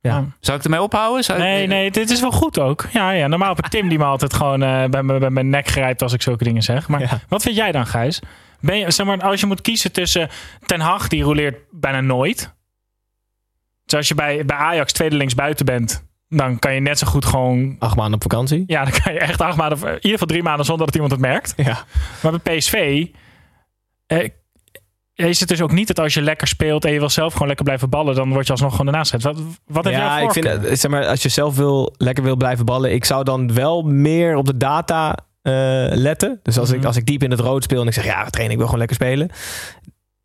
Ja. Zou ik ermee ophouden? Zou ik- Nee, nee, dit is wel goed ook. Ja, ja normaal heb ik Tim die me altijd gewoon eh, bij, mijn- bij mijn nek grijpt als ik zulke dingen zeg. Maar Ja. wat vind jij dan, Gijs? Ben je, zeg maar, als je moet kiezen tussen Ten Hag, die roleert bijna nooit. Dus als je bij, bij Ajax tweede linksbuiten bent, dan kan je net zo goed gewoon... Acht maanden op vakantie. Ja, dan kan je echt acht maanden, in ieder geval drie maanden zonder dat iemand het merkt. Ja. Maar bij PSV eh, is het dus ook niet dat als je lekker speelt en je wil zelf gewoon lekker blijven ballen, dan word je alsnog gewoon ernaast gezet. Wat, wat heb Ja, jij ik vind, het- zeg maar, als je zelf wil, lekker wil blijven ballen, ik zou dan wel meer op de data eh, letten. Dus als, ik, Mhm. als ik diep in het rood speel en ik zeg, ja, train, ik wil gewoon lekker spelen.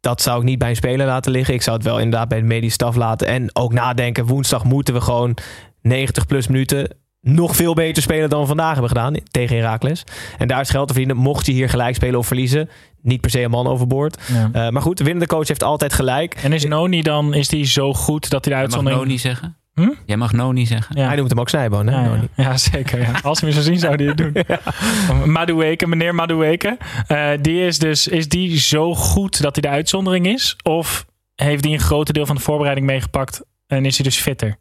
Dat zou ik niet bij een speler laten liggen. Ik zou het wel inderdaad bij de medische staf laten. En ook nadenken, woensdag moeten we gewoon 90 plus minuten nog veel beter spelen dan we vandaag hebben gedaan tegen Heracles. En daar is geld te verdienen. Mocht je hier gelijk spelen of verliezen, niet per se een man overboord. Ja. Eh, maar goed, de winnende coach heeft altijd gelijk. En is Noni dan is die zo goed dat hij de Mag uitzondering... Noni zeggen? Jij mag Noni zeggen. Ja. Hij noemt hem ook Snijboon, hè? Ja, ja. Noni. Ja, zeker. Ja. Als we hem zo zien, zou hij het doen. Madueke, meneer Madueke. eh, die is dus is die zo goed dat hij de uitzondering is? Of heeft hij een groot deel van de voorbereiding meegepakt en is hij dus fitter?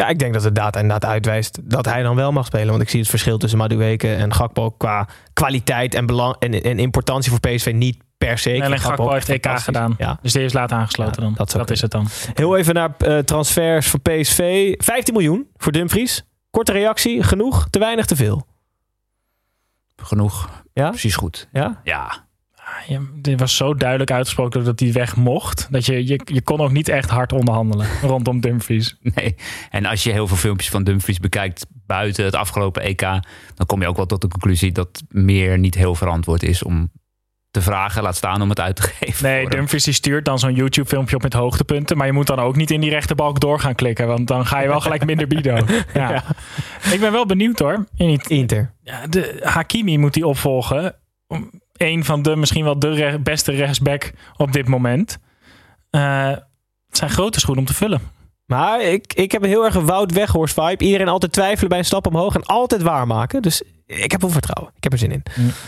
Ja, ik denk dat de data inderdaad uitwijst dat hij dan wel mag spelen. Want ik zie het verschil tussen Madueke en Gakpo qua kwaliteit en, belang, en, en importantie voor PSV niet per se. Ik En Gakpo heeft EK gedaan. Ja. Dus die is laat aangesloten Ja, dan. dat Dat, is het dan. Heel even naar eh, transfers voor PSV. 15 miljoen voor Dumfries. Korte reactie, genoeg, te weinig, te veel. Genoeg. Ja? Precies goed. Ja? Ja. Ja, dit was zo duidelijk uitgesproken dat hij weg mocht. Dat je, je, je kon ook niet echt hard onderhandelen rondom Dumfries. Nee. En als je heel veel filmpjes van Dumfries bekijkt buiten het afgelopen EK, dan kom je ook wel tot de conclusie dat meer niet heel verantwoord is om te vragen, laat staan om het uit te geven. Nee. Dumfries die stuurt dan zo'n YouTube filmpje op met hoogtepunten. Maar je moet dan ook niet in die rechterbalk door gaan klikken. Want dan ga je wel gelijk minder bieden. Ja. Ik ben wel benieuwd hoor. Niet, Inter. ja, de, Hakimi moet die opvolgen. Een van de, misschien wel de re- beste rechtsback op dit moment. Eh, het zijn grote schoenen om te vullen. Maar ik, ik heb een heel erg een Wout Weghorst vibe. Iedereen altijd twijfelen bij een stap omhoog en altijd waarmaken. Dus ik heb wel vertrouwen. Ik heb er zin in.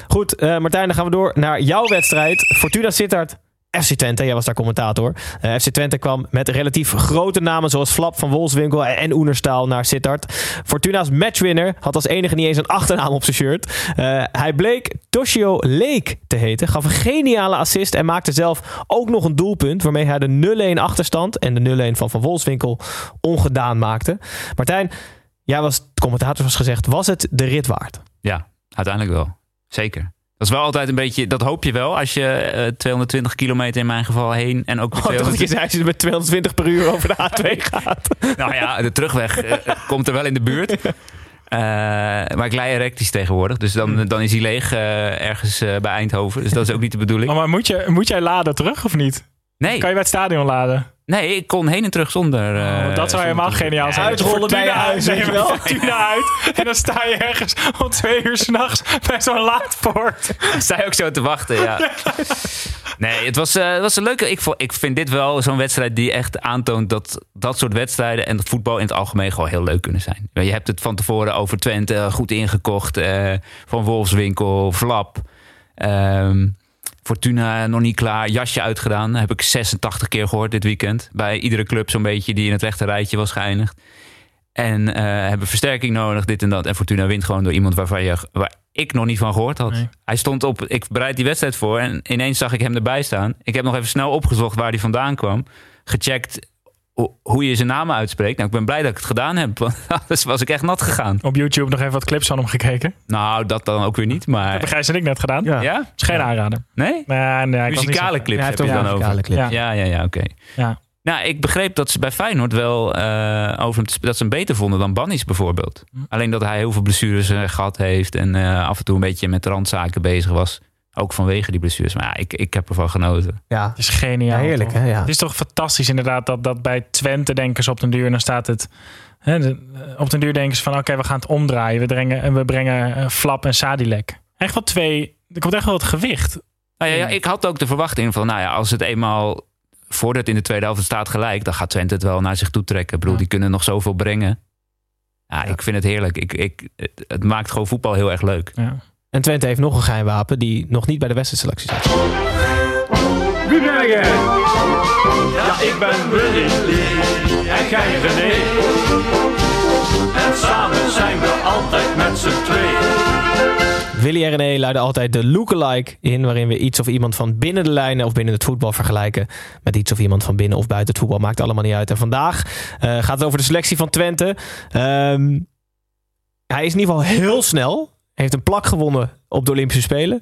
Goed, eh, Martijn, dan gaan we door naar jouw wedstrijd. Fortuna Sittard. FC Twente, jij was daar commentator. Eh, FC Twente kwam met relatief grote namen zoals Flap van Wolfswinkel en Oenerstaal naar Sittard. Fortuna's matchwinner had als enige niet eens een achternaam op zijn shirt. Eh, hij bleek Toshio Leek te heten, gaf een geniale assist en maakte zelf ook nog een doelpunt waarmee hij de 0-1 achterstand en de 0-1 van Van Wolfswinkel ongedaan maakte. Martijn, jij was commentator, zoals gezegd, was het de rit waard? Ja, uiteindelijk wel. Zeker. Dat is wel altijd een beetje, dat hoop je wel als je eh, 220 kilometer in mijn geval heen en ook Oh, dat je 220 zei als je met 220 per uur over de A2 gaat. Nou ja, de terugweg eh, komt er wel in de buurt. Eh, maar ik lei elektrisch tegenwoordig. Dus dan, dan is hij leeg eh, ergens eh, bij Eindhoven. Dus dat is ook niet de bedoeling. Oh, maar moet, je, moet jij laden terug of niet? Nee, Kan je bij het stadion laden? Nee ik kon heen en terug zonder... eh, Oh, dat zou helemaal geniaal zijn. Uitrollen bij je huis, uit, weet je nee, wel. Fortuna uit. En dan sta je ergens om twee uur s'nachts bij zo'n laadpoort. sta je ook zo te wachten, ja. Nee, het was, eh, het was een leuke... Ik, ik vind dit wel zo'n wedstrijd die echt aantoont... dat dat soort wedstrijden en het voetbal in het algemeen... gewoon heel leuk kunnen zijn. Je hebt het van tevoren over Twente eh, goed ingekocht. eh, van Wolfswinkel, Vlap. ehm, Fortuna nog niet klaar. Jasje uitgedaan. Heb ik 86 keer gehoord dit weekend. Bij iedere club zo'n beetje die in het rechte rijtje was geëindigd. En eh, hebben versterking nodig, dit en dat. En Fortuna wint gewoon door iemand waarvan je, waar ik nog niet van gehoord had. Nee. Hij stond op, ik bereid die wedstrijd voor en ineens zag ik hem erbij staan. Ik heb nog even snel opgezocht waar hij vandaan kwam. Gecheckt hoe je zijn naam uitspreekt. Nou, ik ben blij dat ik het gedaan heb, want anders was ik echt nat gegaan. Op YouTube nog even wat clips van hem gekeken. Nou, dat dan ook weer niet, Dat maar... heb Gijs en ik net gedaan. Ja. Ja? is geen aanrader. Nee? Nee, nee, Muzikale zo- clips Ja, heb toch je wel dan over. muzikale clip. Ja. Ja, ja, ja, oké. Ja. Nou, ik begreep dat ze bij Feyenoord wel eh, over hem dat ze hem beter vonden dan Bannis bijvoorbeeld. Hm. Alleen dat hij heel veel blessures eh, gehad heeft en eh, af en toe een beetje met randzaken bezig was. Ook vanwege die blessures. Maar ja, ik, ik heb ervan genoten. Ja, Het is geniaal. Ja, heerlijk, hè, ja. Het is toch fantastisch inderdaad dat, dat bij Twente denken ze op den duur. En dan staat het... Hè, de- op den duur denken ze van oké, we gaan het omdraaien. We brengen, en we brengen eh, Flap en Sadilek. Echt wel twee... Er komt echt wel wat gewicht. Nou ja, ja, ik had ook de verwachting van, nou ja, als het eenmaal voordat in de tweede helft staat gelijk, dan gaat Twente het wel naar zich toe trekken. Ik bedoel, Ja. die kunnen nog zoveel brengen. Ja, ik vind het heerlijk. Ik, ik, het, het maakt gewoon voetbal heel erg leuk. Ja. En Twente heeft nog een geheimwapen die nog niet bij de wedstrijdselectie zit. Wie ben jij? Ja, ik ben Willy en jij René. En samen zijn we altijd met z'n tweeën. Willy en René luiden altijd de lookalike in, waarin we iets of iemand van binnen de lijnen of binnen het voetbal vergelijken met iets of iemand van binnen of buiten het voetbal. Maakt allemaal niet uit. En vandaag eh, gaat het over de selectie van Twente. Ehm, hij is in ieder geval heel snel. Heeft een plak gewonnen op de Olympische Spelen.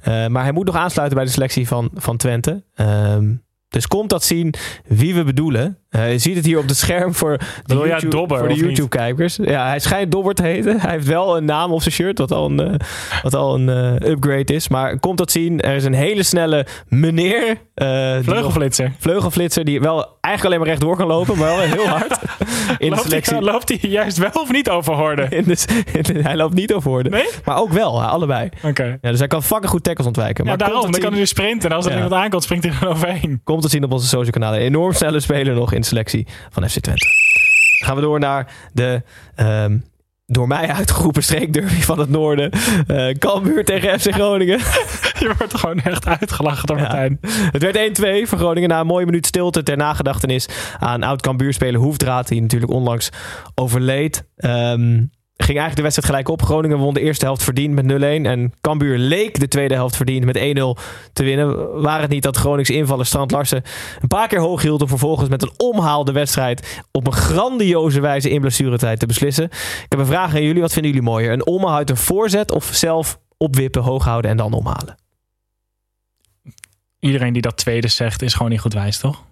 Eh, maar hij moet nog aansluiten bij de selectie van, van Twente. Ehm, dus komt dat zien wie we bedoelen. Eh, je ziet het hier op het scherm voor de, YouTube, de? YouTube-kijkers. Ja, hij schijnt Dobber te heten. Hij heeft wel een naam op zijn shirt, wat al een, eh, wat al een eh, upgrade is. Maar komt dat zien, er is een hele snelle meneer. eh, die nog- Vleugelflitser. vleugelflitser, die wel eigenlijk alleen maar rechtdoor kan lopen, maar wel heel hard. In de Loopt selectie. hij, loopt hij juist wel of niet over Horde? In de, in de- hij loopt niet over woorden. Nee? Maar ook wel, allebei. Oké. Ja, dus hij kan fucking goed tackles ontwijken. Ja, Maar daarom. Dan het kan hij zien, dus sprinten. En als er Ja. iemand aankomt, springt hij er overheen. komt het zien op onze social kanalen. Enorm snelle speler nog in de selectie van FC Twente. gaan we door naar de ehm, door mij uitgeroepen streekderby van het noorden. Uh, Cambuur tegen FC Groningen. Je wordt gewoon echt uitgelachen door Martijn. Het werd 1-2 voor Groningen na een mooie minuut stilte ter nagedachtenis aan oud-Cambuurspeler Hoefdraad, die natuurlijk onlangs overleed. Um, ging eigenlijk de wedstrijd gelijk op. Groningen won de eerste helft verdiend met 0-1. En Cambuur leek de tweede helft verdiend met 1-0 te winnen. Waar het niet dat Gronings invaller Strand Larsen een paar keer hoog hield... om vervolgens met een omhaal de wedstrijd op een grandioze wijze in blessuretijd te beslissen. Ik heb een vraag aan jullie. Wat vinden jullie mooier? Een omhaal uit een voorzet of zelf opwippen, hoog houden en dan omhalen? Iedereen die dat tweede zegt is gewoon niet goed wijs, toch?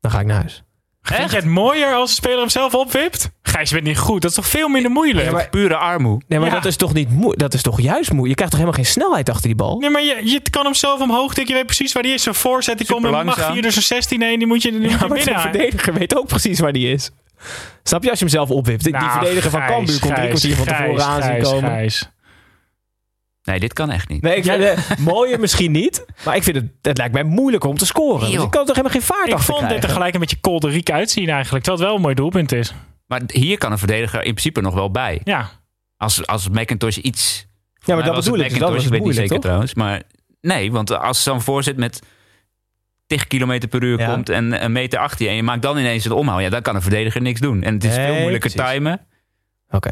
Dan ga ik naar huis. Vind je het mooier als de speler hem zelf opwipt? Gijs, je bent niet goed. Dat is toch veel minder moeilijk? Ja, maar, pure armoe. Nee, maar dat is toch niet moe Dat is toch juist moeilijk? Je krijgt toch helemaal geen snelheid achter die bal? Nee, maar je, je kan hem zelf omhoog tikken. Je weet precies waar die is. Zijn voorzet, die komt en mag hier dus een 16 heen. Die moet je, die ja, moet je de verdediger weet ook precies waar die is. Snap je als je hem zelf opwipt? die nou, verdediger van Cambuur komt drie kwartier van tevoren aan zien komen. Gijs. Nee, dit kan echt niet. Nee, ik vind het mooier misschien niet. Maar ik vind het, het lijkt mij moeilijk om te scoren. Nee, dus ik kan toch helemaal geen vaart Ik vond dit er gelijk een beetje kolderiek uitzien eigenlijk. Terwijl het wel een mooi doelpunt is. Maar hier kan een verdediger in principe nog wel bij. Ja. Als, als McIntosh iets... Ja, maar dat bedoel ik. dat was ik weet niet zeker toch? trouwens. Maar nee, want als zo'n voorzet met 10 km per uur Ja. komt en een meter achter je... en je maakt dan ineens het omhaal, ja, dan kan een verdediger niks doen. En het is veel Nee, moeilijker precies. timen. Oké.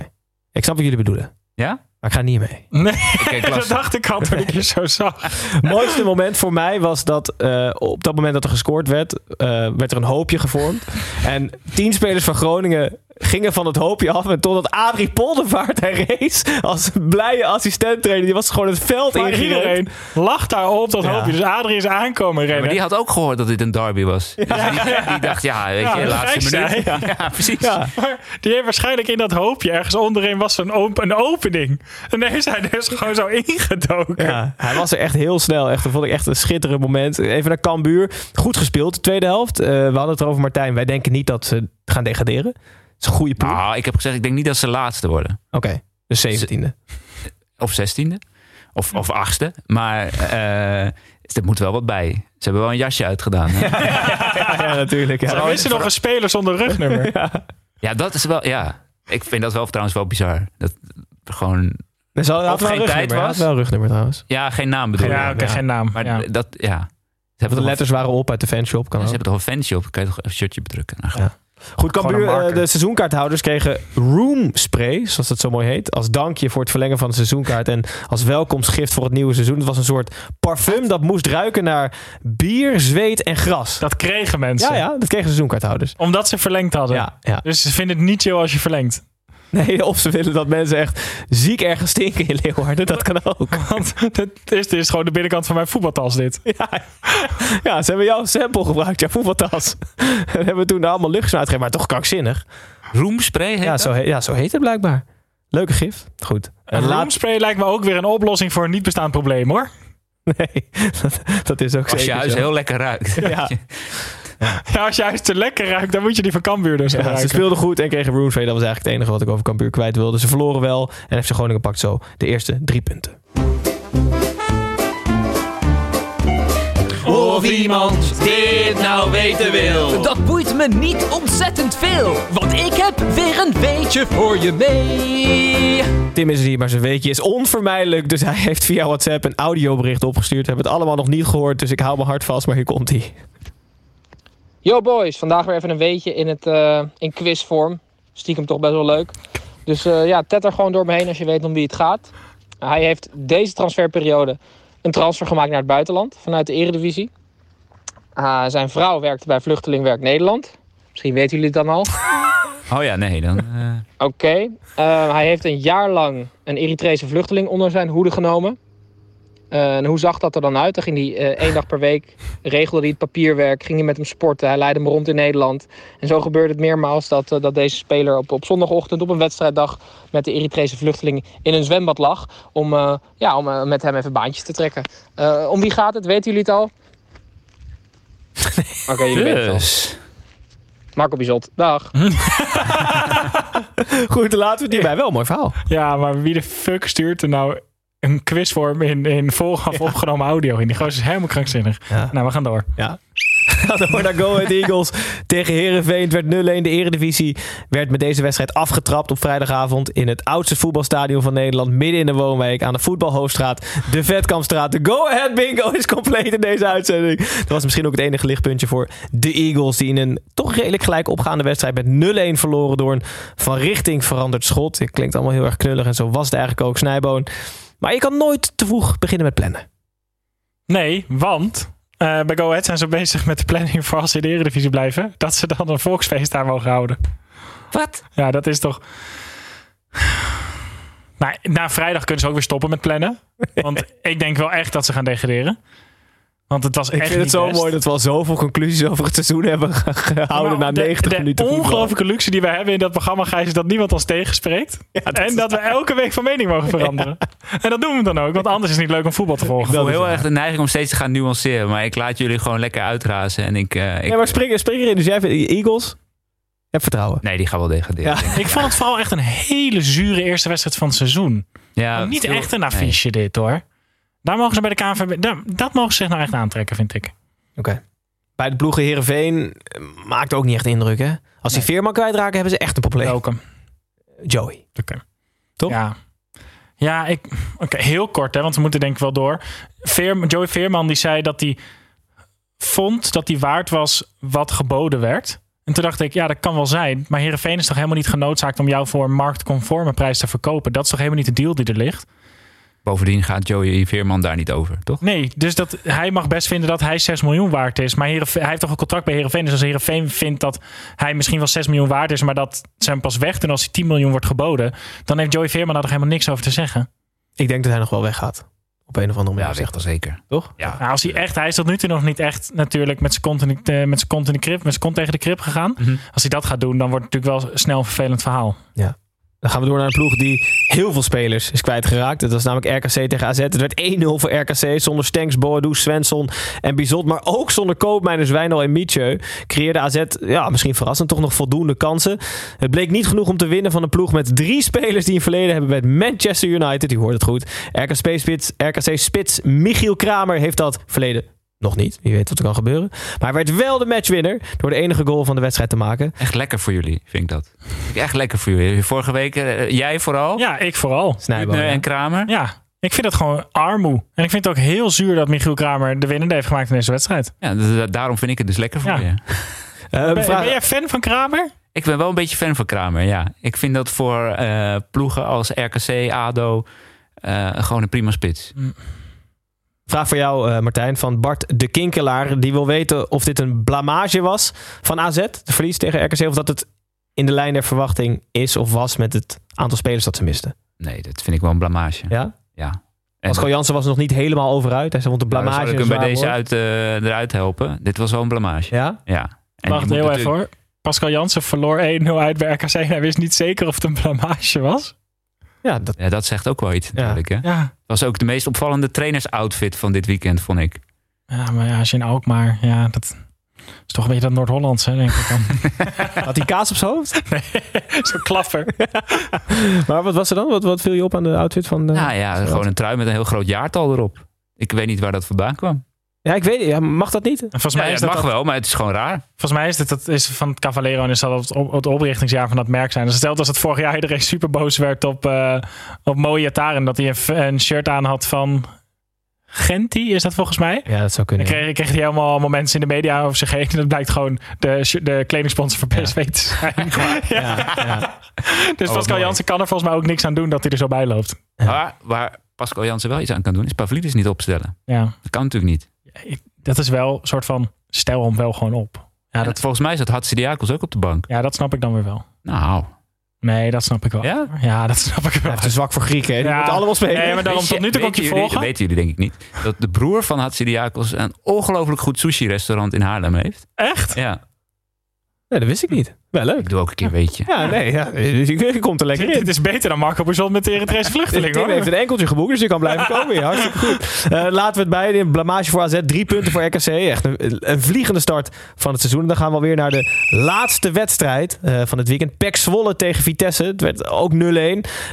Ik snap wat jullie bedoelen. Ja? Maar ik ga niet mee. Nee, dat dacht ik al toen ik je zo zag. Het mooiste moment voor mij was dat eh, op dat moment dat er gescoord werd, eh, werd er een hoopje gevormd. En tien spelers van Groningen gingen van het hoopje af. En totdat Adrie Poldervaart hij race als blije assistenttrainer. Die was gewoon het veld ingerend. iedereen lacht daar op dat Ja. hoopje. Dus Adrie is aankomen rennen. Maar die had ook gehoord dat dit een derby was. Dus die, die dacht, ja, weet Ja, je, laatste minuut. Ja, precies. Ja. Maar die heeft waarschijnlijk in dat hoopje ergens onderin was een, op- een opening. En daar is hij dus gewoon zo ingedoken. Ja, hij was er echt heel snel. Echt, dat vond ik echt een schitterend moment. Even naar Cambuur. Goed gespeeld, de tweede helft. Eh, we hadden het erover, Martijn. Wij denken niet dat ze gaan degraderen. Het is een goede ploeg. Nou, ik heb gezegd, ik denk niet dat ze laatste worden. Oké, dus zeventiende. Of zestiende. Of, of achtste. Maar eh er moet wel wat bij. Ze hebben wel een jasje uitgedaan. hè? Ja, natuurlijk. Ja. Ze wisten nog een speler zonder rugnummer. Ja, dat is wel, ja. Ik vind dat wel trouwens wel bizar. Dat gewoon, Er zal Of geen tijd was. Wel een rugnummer trouwens. ja, geen naam bedoel Ja, ik. oké, geen naam. Maar ja. dat, ja. Ze De hebben, toch letters waren op uit de fanshop. Kan ze hebben toch een fanshop. Dan kan je toch een shirtje bedrukken. Nou, Ja. Goed, Cambuur, eh, de seizoenkaarthouders kregen room spray, zoals dat zo mooi heet. Als dankje voor het verlengen van de seizoenkaart. En als welkomstgift voor het nieuwe seizoen. Het was een soort parfum dat moest ruiken naar bier, zweet en gras. Dat kregen mensen. Ja, ja, dat kregen seizoenkaarthouders. Omdat ze verlengd hadden. Ja, ja. Dus ze vinden het niet chill als je verlengt. Nee, of ze willen dat mensen echt ziek ergens stinken in Leeuwarden. Dat kan ook. Want dit is, dit is gewoon de binnenkant van mijn voetbaltas dit. Ja, ja, ze hebben jouw sample gebruikt, jouw voetbaltas. En hebben toen daar allemaal luchtjes uitgegeven, maar toch krankzinnig. Roomspray heet Ja dat? zo, he- ja, zo heet het blijkbaar. Leuke gift. Goed. En laat, roomspray lijkt me ook weer een oplossing voor een niet bestaand probleem hoor. nee, dat, dat is ook Als je zeker huis zo. heel lekker ruikt. Ja. Ja, als je huis te lekker ruikt, dan moet je die van Cambuur dus Ja, ze speelden goed en kregen roomspray. Dat was eigenlijk het enige wat ik over Cambuur kwijt wilde. Ze verloren wel en FC Groningen pakt zo de eerste drie punten. Of iemand dit nou weten wil. Dat boeit me niet ontzettend veel, want ik heb weer een weetje voor je mee. Tim is er niet, maar zijn weetje is onvermijdelijk. Dus hij heeft via WhatsApp een audiobericht opgestuurd. We hebben het allemaal nog niet gehoord, dus ik hou mijn hart vast. Maar hier komt hij. Yo boys, vandaag weer even een weetje in, het, eh, in quizvorm. Stiekem toch best wel leuk. Dus eh, ja, tetter gewoon door me heen als je weet om wie het gaat. Hij heeft deze transferperiode een transfer gemaakt naar het buitenland vanuit de Eredivisie. Ah, zijn vrouw werkte bij Vluchtelingwerk Nederland. Misschien weten jullie het dan al. Oh ja, nee, dan... eh, Oké. Eh, hij heeft een jaar lang een Eritrese vluchteling onder zijn hoede genomen. Eh, en hoe zag dat er dan uit? Dan ging hij eh, één dag per week, regelde hij het papierwerk, ging hij met hem sporten. Hij leidde hem rond in Nederland. En zo gebeurde het meermaals dat, eh, dat deze speler op, op zondagochtend op een wedstrijddag met de Eritrese vluchteling in een zwembad lag. Om, eh, ja, om met hem even baantjes te trekken. Eh, om wie gaat het? Weten jullie het al? Oké, jullie weten het al. dus. Marco Bizot. Dag. Goed, dan laten we het hierbij. Wel een mooi verhaal. Ja, maar wie de fuck stuurt er nou een quizvorm in, in vooraf opgenomen audio in? Die gozer is helemaal krankzinnig. Ja. Nou, we gaan door. Ja. Door naar Go Ahead Eagles tegen Herenveen. Het werd 0-1. De Eredivisie werd met deze wedstrijd afgetrapt op vrijdagavond in het oudste voetbalstadion van Nederland, midden in de woonwijk aan de Voetbalhoofdstraat, de Vetkampstraat. De Go Ahead Bingo is compleet in deze uitzending. Dat was misschien ook het enige lichtpuntje voor de Eagles, die in een toch redelijk gelijk opgaande wedstrijd met 0-1 verloren door een van richting veranderd schot. Het klinkt allemaal heel erg knullig en zo was het eigenlijk ook, Snijboon. Maar je kan nooit te vroeg beginnen met plannen. Nee, want eh, bij Go Ahead zijn ze bezig met de planning voor als ze in de Eredivisie blijven. Dat ze dan een volksfeest daar mogen houden. Wat? Ja, dat is toch... Nou, na vrijdag kunnen ze ook weer stoppen met plannen. Want ik denk wel echt dat ze gaan degraderen. Want het was Ik echt vind het niet zo best. mooi dat we al zoveel conclusies over het seizoen hebben ge- gehouden na de, 90 de minuten voetbal. ongelooflijke luxe die wij hebben in dat programma, Gijs, is dat niemand ons tegenspreekt. en dat we elke week van mening mogen veranderen. En dat doen we dan ook, want anders is het niet leuk om voetbal te volgen. Ik voel heel erg de neiging om steeds te gaan nuanceren. Maar ik laat jullie gewoon lekker uitrazen. En ik, eh, ik Ja, maar spring, spring erin. Dus jij vindt Eagles? Heb vertrouwen. Nee, die gaan wel degraderen. Ja. Ik vond het vooral echt een hele zure eerste wedstrijd van het seizoen. Ja, niet veel- echt een affiche dit hoor. Daar mogen ze bij de KNVB... daar- dat mogen ze zich nou echt aantrekken, vind ik. Oké. Bij de ploegen Heerenveen eh, maakt ook niet echt indruk, hè? Als die Veerman kwijtraken, hebben ze echt een probleem. Welke? Joey. Oké. Toch? Ja. Ja, ik... Oké, heel kort, hè, want we moeten denk ik wel door. Veer, Joey Veerman die zei dat hij vond dat hij waard was wat geboden werd. En toen dacht ik, ja, dat kan wel zijn. Maar Heerenveen is toch helemaal niet genoodzaakt om jou voor een marktconforme prijs te verkopen. Dat is toch helemaal niet de deal die er ligt? Bovendien gaat Joey Veerman daar niet over, toch? Nee, dus dat, hij mag best vinden dat hij 6 miljoen waard is. Maar Heerenveen- hij heeft toch een contract bij Heerenveen. Dus als Heerenveen vindt dat hij misschien wel 6 miljoen waard is... maar dat ze hem pas weg doen als hij 10 miljoen wordt geboden... dan heeft Joey Veerman daar toch helemaal niks over te zeggen. Ik denk dat hij nog wel weggaat. Op een of andere manier. Ja, weet wel zeker. Toch? Ja. Nou, als hij echt, hij is tot nu toe nog niet echt natuurlijk met zijn kont in de, eh, met zijn kont in de krip, met zijn kont tegen de krip gegaan. Mhm. Als hij dat gaat doen, dan wordt het natuurlijk wel snel een vervelend verhaal. Ja. Dan gaan we door naar een ploeg die heel veel spelers is kwijtgeraakt. Dat was namelijk RKC tegen AZ. Het werd 1-0 voor RKC zonder Stenks, Boadu, Svensson en Bizot. Maar ook zonder Koopmeiners, Wijnal en Mietje. Creëerde AZ, ja, misschien verrassend, toch nog voldoende kansen. Het bleek niet genoeg om te winnen van een ploeg met drie spelers die een verleden hebben met Manchester United. U hoort het goed. RKC-spits RKC -spits Michiel Kramer heeft dat verleden nog niet. Wie weet wat er kan gebeuren. Maar hij werd wel de matchwinner door de enige goal van de wedstrijd te maken. Echt lekker voor jullie, vind ik dat. Echt lekker voor jullie. Vorige week, eh, jij vooral. Ja, ik vooral. Snijboom, ja. en Kramer. Ja, ik vind dat gewoon armoe. En ik vind het ook heel zuur dat Michiel Kramer de winnende heeft gemaakt in deze wedstrijd. Ja, d- daarom vind ik het dus lekker voor Ja. je. Eh, Ben, vraag- ben jij fan van Kramer? Ik ben wel een beetje fan van Kramer, ja. Ik vind dat voor eh, ploegen als RKC, ADO... eh, gewoon een prima spits. Vraag voor jou, eh, Martijn, van Bart de Kinkelaar. Die wil weten of dit een blamage was van AZ, de verlies tegen RKC, of dat het in de lijn der verwachting is of was met het aantal spelers dat ze misten. Nee, dat vind ik wel een blamage. Ja? Ja. En Pascal Jansen was er nog niet helemaal over uit. Hij zei, vond de Nou, blamage zal ik hem bij deze uit, eh, eruit helpen. Dit was wel een blamage. Ja? Ja. En Wacht heel even hoor. Pascal Jansen verloor 1-0 uit bij RKC. Hij wist niet zeker of het een blamage was. Ja, dat... Ja, dat zegt ook wel iets natuurlijk. Hè? Het Ja, was ook de meest opvallende trainersoutfit van dit weekend, vond ik. ja maar ja, als je in Alkmaar... Ja, dat is toch een beetje dat Noord-Hollandse, denk ik dan. Had hij kaas op zijn hoofd? Zo'n klapper. maar wat was er dan? Wat, wat viel je op aan de outfit van... De... Nou ja, gewoon een trui met een heel groot jaartal erop. Ik weet niet waar dat vandaan kwam. Ja, ik weet ja, Mag dat niet? En volgens mij ja, is het dat mag dat- wel, maar het is gewoon raar. Volgens mij is dit dat is van het Cavalero en is dat het, op, het oprichtingsjaar van dat merk zijn. Dus stel als het vorig jaar iedereen super boos werd op, eh op. Dat hij een, een shirt aan had van Genti, is dat volgens mij? Ja, dat zou Dan kunnen. kreeg, kreeg hij helemaal allemaal mensen in de media over zich heen. En dat blijkt gewoon de, de kledingsponsor van PSV te zijn. Ja, ja. Dus Oh, Pascal. Jansen kan er volgens mij ook niks aan doen dat hij er zo bij loopt. Maar waar Pascal Jansen wel iets aan kan doen, is Pavlidis niet opstellen. Ja, Dat kan natuurlijk niet. Dat is wel een soort van stel hem wel gewoon op. Ja, dat, volgens mij zat Hatsidiakos ook op de bank. ja, dat snap ik dan weer wel. Nou, Nee, dat snap ik wel. Ja? Ja, dat snap ik Hij wel. heeft een zwak voor Grieken. hè? Die Ja. moeten allemaal spelen. Nee, maar daarom tot nu toe kon ik weten je jullie- volgen. weten jullie denk ik niet. Dat de broer van Hatsidiakos een ongelooflijk goed sushi-restaurant in Haarlem heeft. Echt? Ja. Nee, dat wist ik niet. Wel leuk. Ik doe ook een keer een weetje. Ja, nee, ja, je, je komt er lekker in. Het is beter dan Marco Bozon met de Eritrese vluchteling Tim hoor. heeft een enkeltje geboekt, dus je kan blijven komen. Ja, hartstikke goed. Eh, laten we het bij. Een blamage voor AZ. Drie punten voor RKC. Echt een, een vliegende start van het seizoen. En dan gaan we alweer naar de laatste wedstrijd eh, van het weekend. PEC Zwolle tegen Vitesse. Het werd ook 0-1.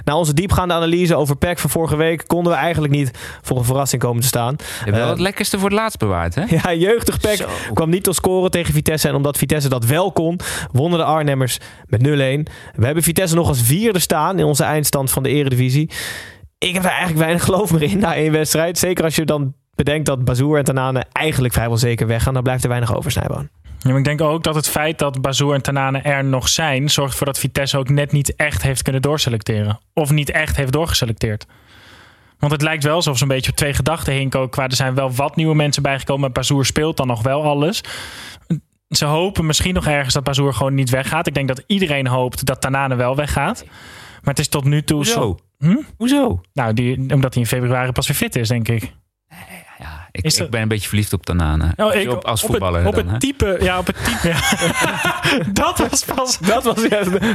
Na onze diepgaande analyse over PEC van vorige week... konden we eigenlijk niet voor een verrassing komen te staan. Je hebt wel Eh, het lekkerste voor het laatst bewaard, hè? ja, jeugdig PEC kwam niet tot scoren tegen Vitesse. En omdat Vitesse dat wel kon, wonnen de Arnhemmers met 0-1. We hebben Vitesse nog als vierde staan in onze eindstand van de eredivisie. Ik heb er eigenlijk weinig geloof meer in na één wedstrijd. Zeker als je dan bedenkt dat Bazoer en Tanane eigenlijk vrijwel zeker weggaan. Dan blijft er weinig over, Snijboon. Ja, ik denk ook dat het feit dat Bazoer en Tanane er nog zijn... zorgt ervoor dat Vitesse ook net niet echt heeft kunnen doorselecteren. Of niet echt heeft doorgeselecteerd. Want het lijkt wel alsof ze een beetje op twee gedachten hinken. Qua er zijn wel wat nieuwe mensen bijgekomen. Bazoer speelt dan nog wel alles. Ze hopen misschien nog ergens dat Bazoer gewoon niet weggaat. Ik denk dat iedereen hoopt dat Tanane wel weggaat. Maar het is tot nu toe... Hoezo? zo- Hm? Hoezo? Nou, die, omdat hij in februari pas weer fit is, denk ik. Ik, Is ik dat- ben een beetje verliefd op Tanane. Oh, Als ik- op, als op voetballer Het, op dan, hè? het type, ja, op het type. Ja. dat was pas. Dat was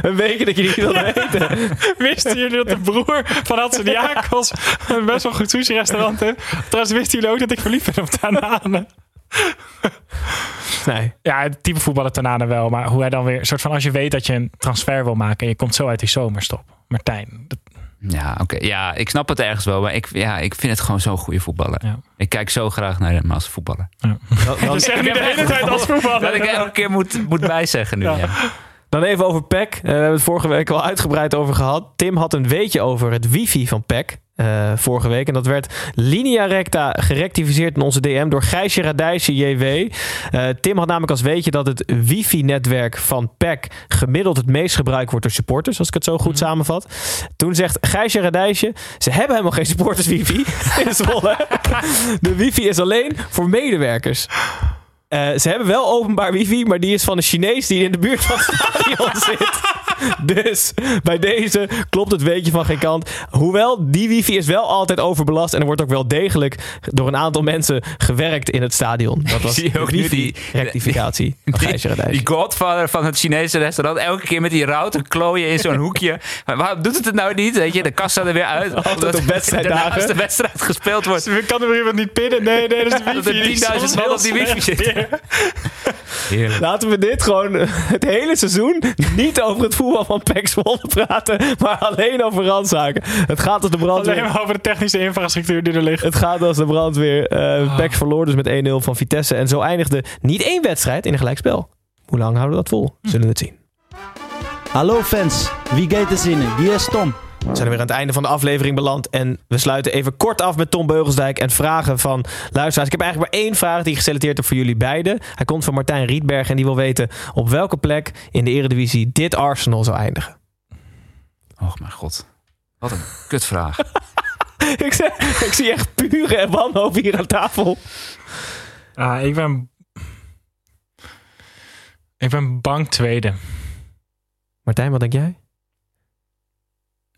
een week dat je niet wilde weten. Wisten jullie dat de broer van Hudson Jakobs een best wel goed sushi-restaurant heeft? Trouwens, wisten jullie ook dat ik verliefd ben op Tanane? Nee. Ja, het type voetballer Tanane wel. Maar hoe hij dan weer... soort van als je weet dat je een transfer wil maken... en je komt zo uit die zomerstop. Martijn. dat- Ja, oké. Ja, ik snap het ergens wel. Maar ik, ja, ik vind het gewoon zo'n goede voetballer. Ja. Ik kijk zo graag naar hem als voetballer. Dan- Dat zeggen nu de hele tijd als voetballer. Dat ik elke keer moet, moet bijzeggen nu. Ja. Dan even over PEC. Eh, we hebben het vorige week al uitgebreid over gehad. Tim had een weetje over het wifi van PEC. Eh, vorige week. En dat werd linea recta gerectificeerd in onze DM door Gijsje Radijsje JW. Eh, Tim had namelijk als weetje dat het wifi-netwerk van PEC gemiddeld het meest gebruikt wordt door supporters, als ik het zo goed samenvat. Toen zegt Gijsje Radijsje, ze hebben helemaal geen supporters wifi in Zwolle. De wifi is alleen voor medewerkers. Eh, ze hebben wel openbaar wifi, maar die is van een Chinees die in de buurt van het stadion zit. Dus bij deze klopt het weetje van geen kant. Hoewel, die wifi is wel altijd overbelast en er wordt ook wel degelijk door een aantal mensen gewerkt in het stadion. Dat was ook nu die-. Die godfather van het Chinese restaurant. Elke keer met die router klooien in zo'n hoekje. Maar waarom doet het het nou niet? Weet je, de kassa er weer uit. Altijd op wedstrijddagen. Als de wedstrijd gespeeld wordt. Kan er iemand niet pinnen? Nee, nee, dat is de Dat wifi. er 10.000 man op die wifi zitten. Heerlijk. Laten we dit gewoon het hele seizoen niet over het voetbal van PEC Zwolle praten, maar alleen over randzaken. Het gaat als de brandweer. Alleen maar over de technische infrastructuur die er ligt. Het gaat als de brandweer. Eh PEC verloor dus met 1-0 van Vitesse. En zo eindigde niet één wedstrijd in een gelijkspel. Hoe lang houden we dat vol? We zullen het zien. Hallo fans, wie gaat er zinnen? Hier is Tom. We zijn er weer aan het einde van de aflevering beland. En we sluiten even kort af met Tom Beugelsdijk en vragen van luisteraars. Ik heb eigenlijk maar één vraag die ik geselecteerd heb voor jullie beiden. Hij komt van Martijn Rietberg en die wil weten op welke plek in de Eredivisie dit Arsenal zou eindigen. Oh mijn god. Wat een kutvraag. ik, zeg, ik zie echt pure wanhoop hier aan tafel. Ah, ik ben... Ik ben bang tweede. Martijn, wat denk jij?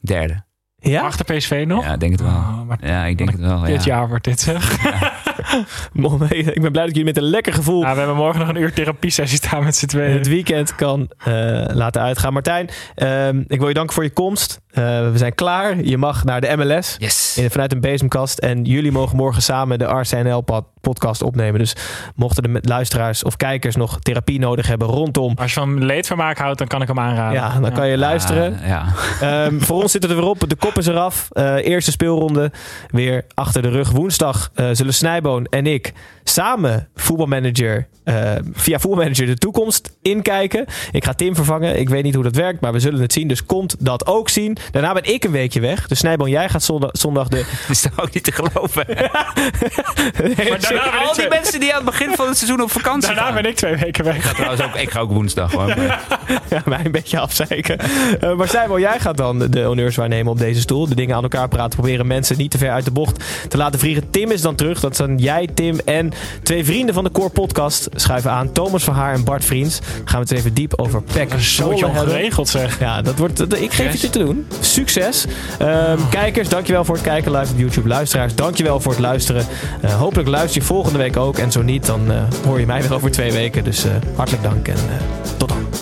Derde. Ja? Achter PSV nog? Ja, ik denk het wel. Oh, maar Ja, ik denk het wel. dit Ja. jaar wordt dit zeg. Ik ben blij dat jullie met een lekker gevoel Ja, we hebben morgen nog een uur therapie-sessie staan met z'n tweeën. het weekend kan eh, laten uitgaan. Martijn, ehm, ik wil je danken voor je komst. Eh, we zijn klaar. Je mag naar de MLS Yes. in, vanuit een bezemkast. En jullie mogen morgen samen de RCNL-podcast opnemen. Dus mochten de luisteraars of kijkers nog therapie nodig hebben rondom... Als je van leedvermaak houdt, dan kan ik hem aanraden. Ja, dan kan je luisteren. Ja. Ehm, voor ons zit het er weer op. De kop is eraf. Eh, eerste speelronde weer achter de rug. Woensdag eh, zullen Snijboon en ik samen voetbalmanager eh, via voetbalmanager de toekomst inkijken. Ik ga Tim vervangen. Ik weet niet hoe dat werkt, maar we zullen het zien. Dus komt dat ook zien. Daarna ben ik een weekje weg. Dus Snijboon, jij gaat zondag, zondag de... Dat is toch ook niet te geloven. Maar daarna ben ik Al die twee- mensen die aan het begin van het seizoen op vakantie Daarna gaan. ben ik twee weken weg. Trouwens ook, ik ga ook woensdag hoor. Maar- ja, mij een beetje afzeiken. Eh, maar Snijboon, jij gaat dan de honneurs waarnemen op deze stoel. De dingen aan elkaar praten. Proberen mensen niet te ver uit de bocht te laten vliegen. Tim is dan terug. Dat zijn jij, Tim en twee vrienden van de Core Podcast. Schuiven aan. Thomas van Haar en Bart Vriends. Gaan we het even diep over Zwolle hebben. ongeregeld zeg. Ja, dat wordt, dat- ik geef je dit te doen. Succes. Ehm, kijkers, dankjewel voor het kijken live op YouTube. Luisteraars, dankjewel voor het luisteren. Eh, hopelijk luister je volgende week ook. En zo niet, dan eh, hoor je mij weer over twee weken. Dus eh, hartelijk dank en tot dan.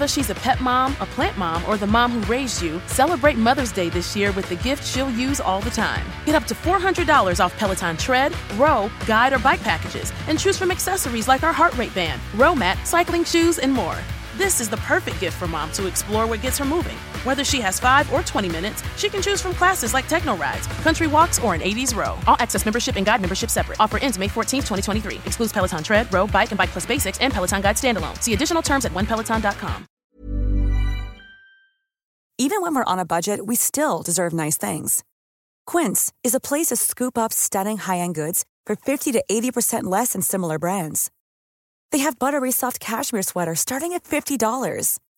Whether she's a pet mom, a plant mom, or the mom who raised you, celebrate Mother's Day this year with the gift she'll use all the time. Get up to $400 off Peloton tread, row, guide, or bike packages, and choose from accessories like our heart rate band, row mat, cycling shoes, and more. This is the perfect gift for mom to explore what gets her moving. Whether she has 5 or 20 minutes, she can choose from classes like techno rides, country walks, or an 80s row. All access membership and guide membership separate. Offer ends May 14th, 2023. Excludes Peloton tread, row, bike, and bike plus basics and Peloton guide standalone. See additional terms at onepeloton.com. Even when we're on a budget, we still deserve nice things. Quince is a place to scoop up stunning high-end goods for 50 to 80% less than similar brands. They have buttery soft cashmere sweaters starting at $50,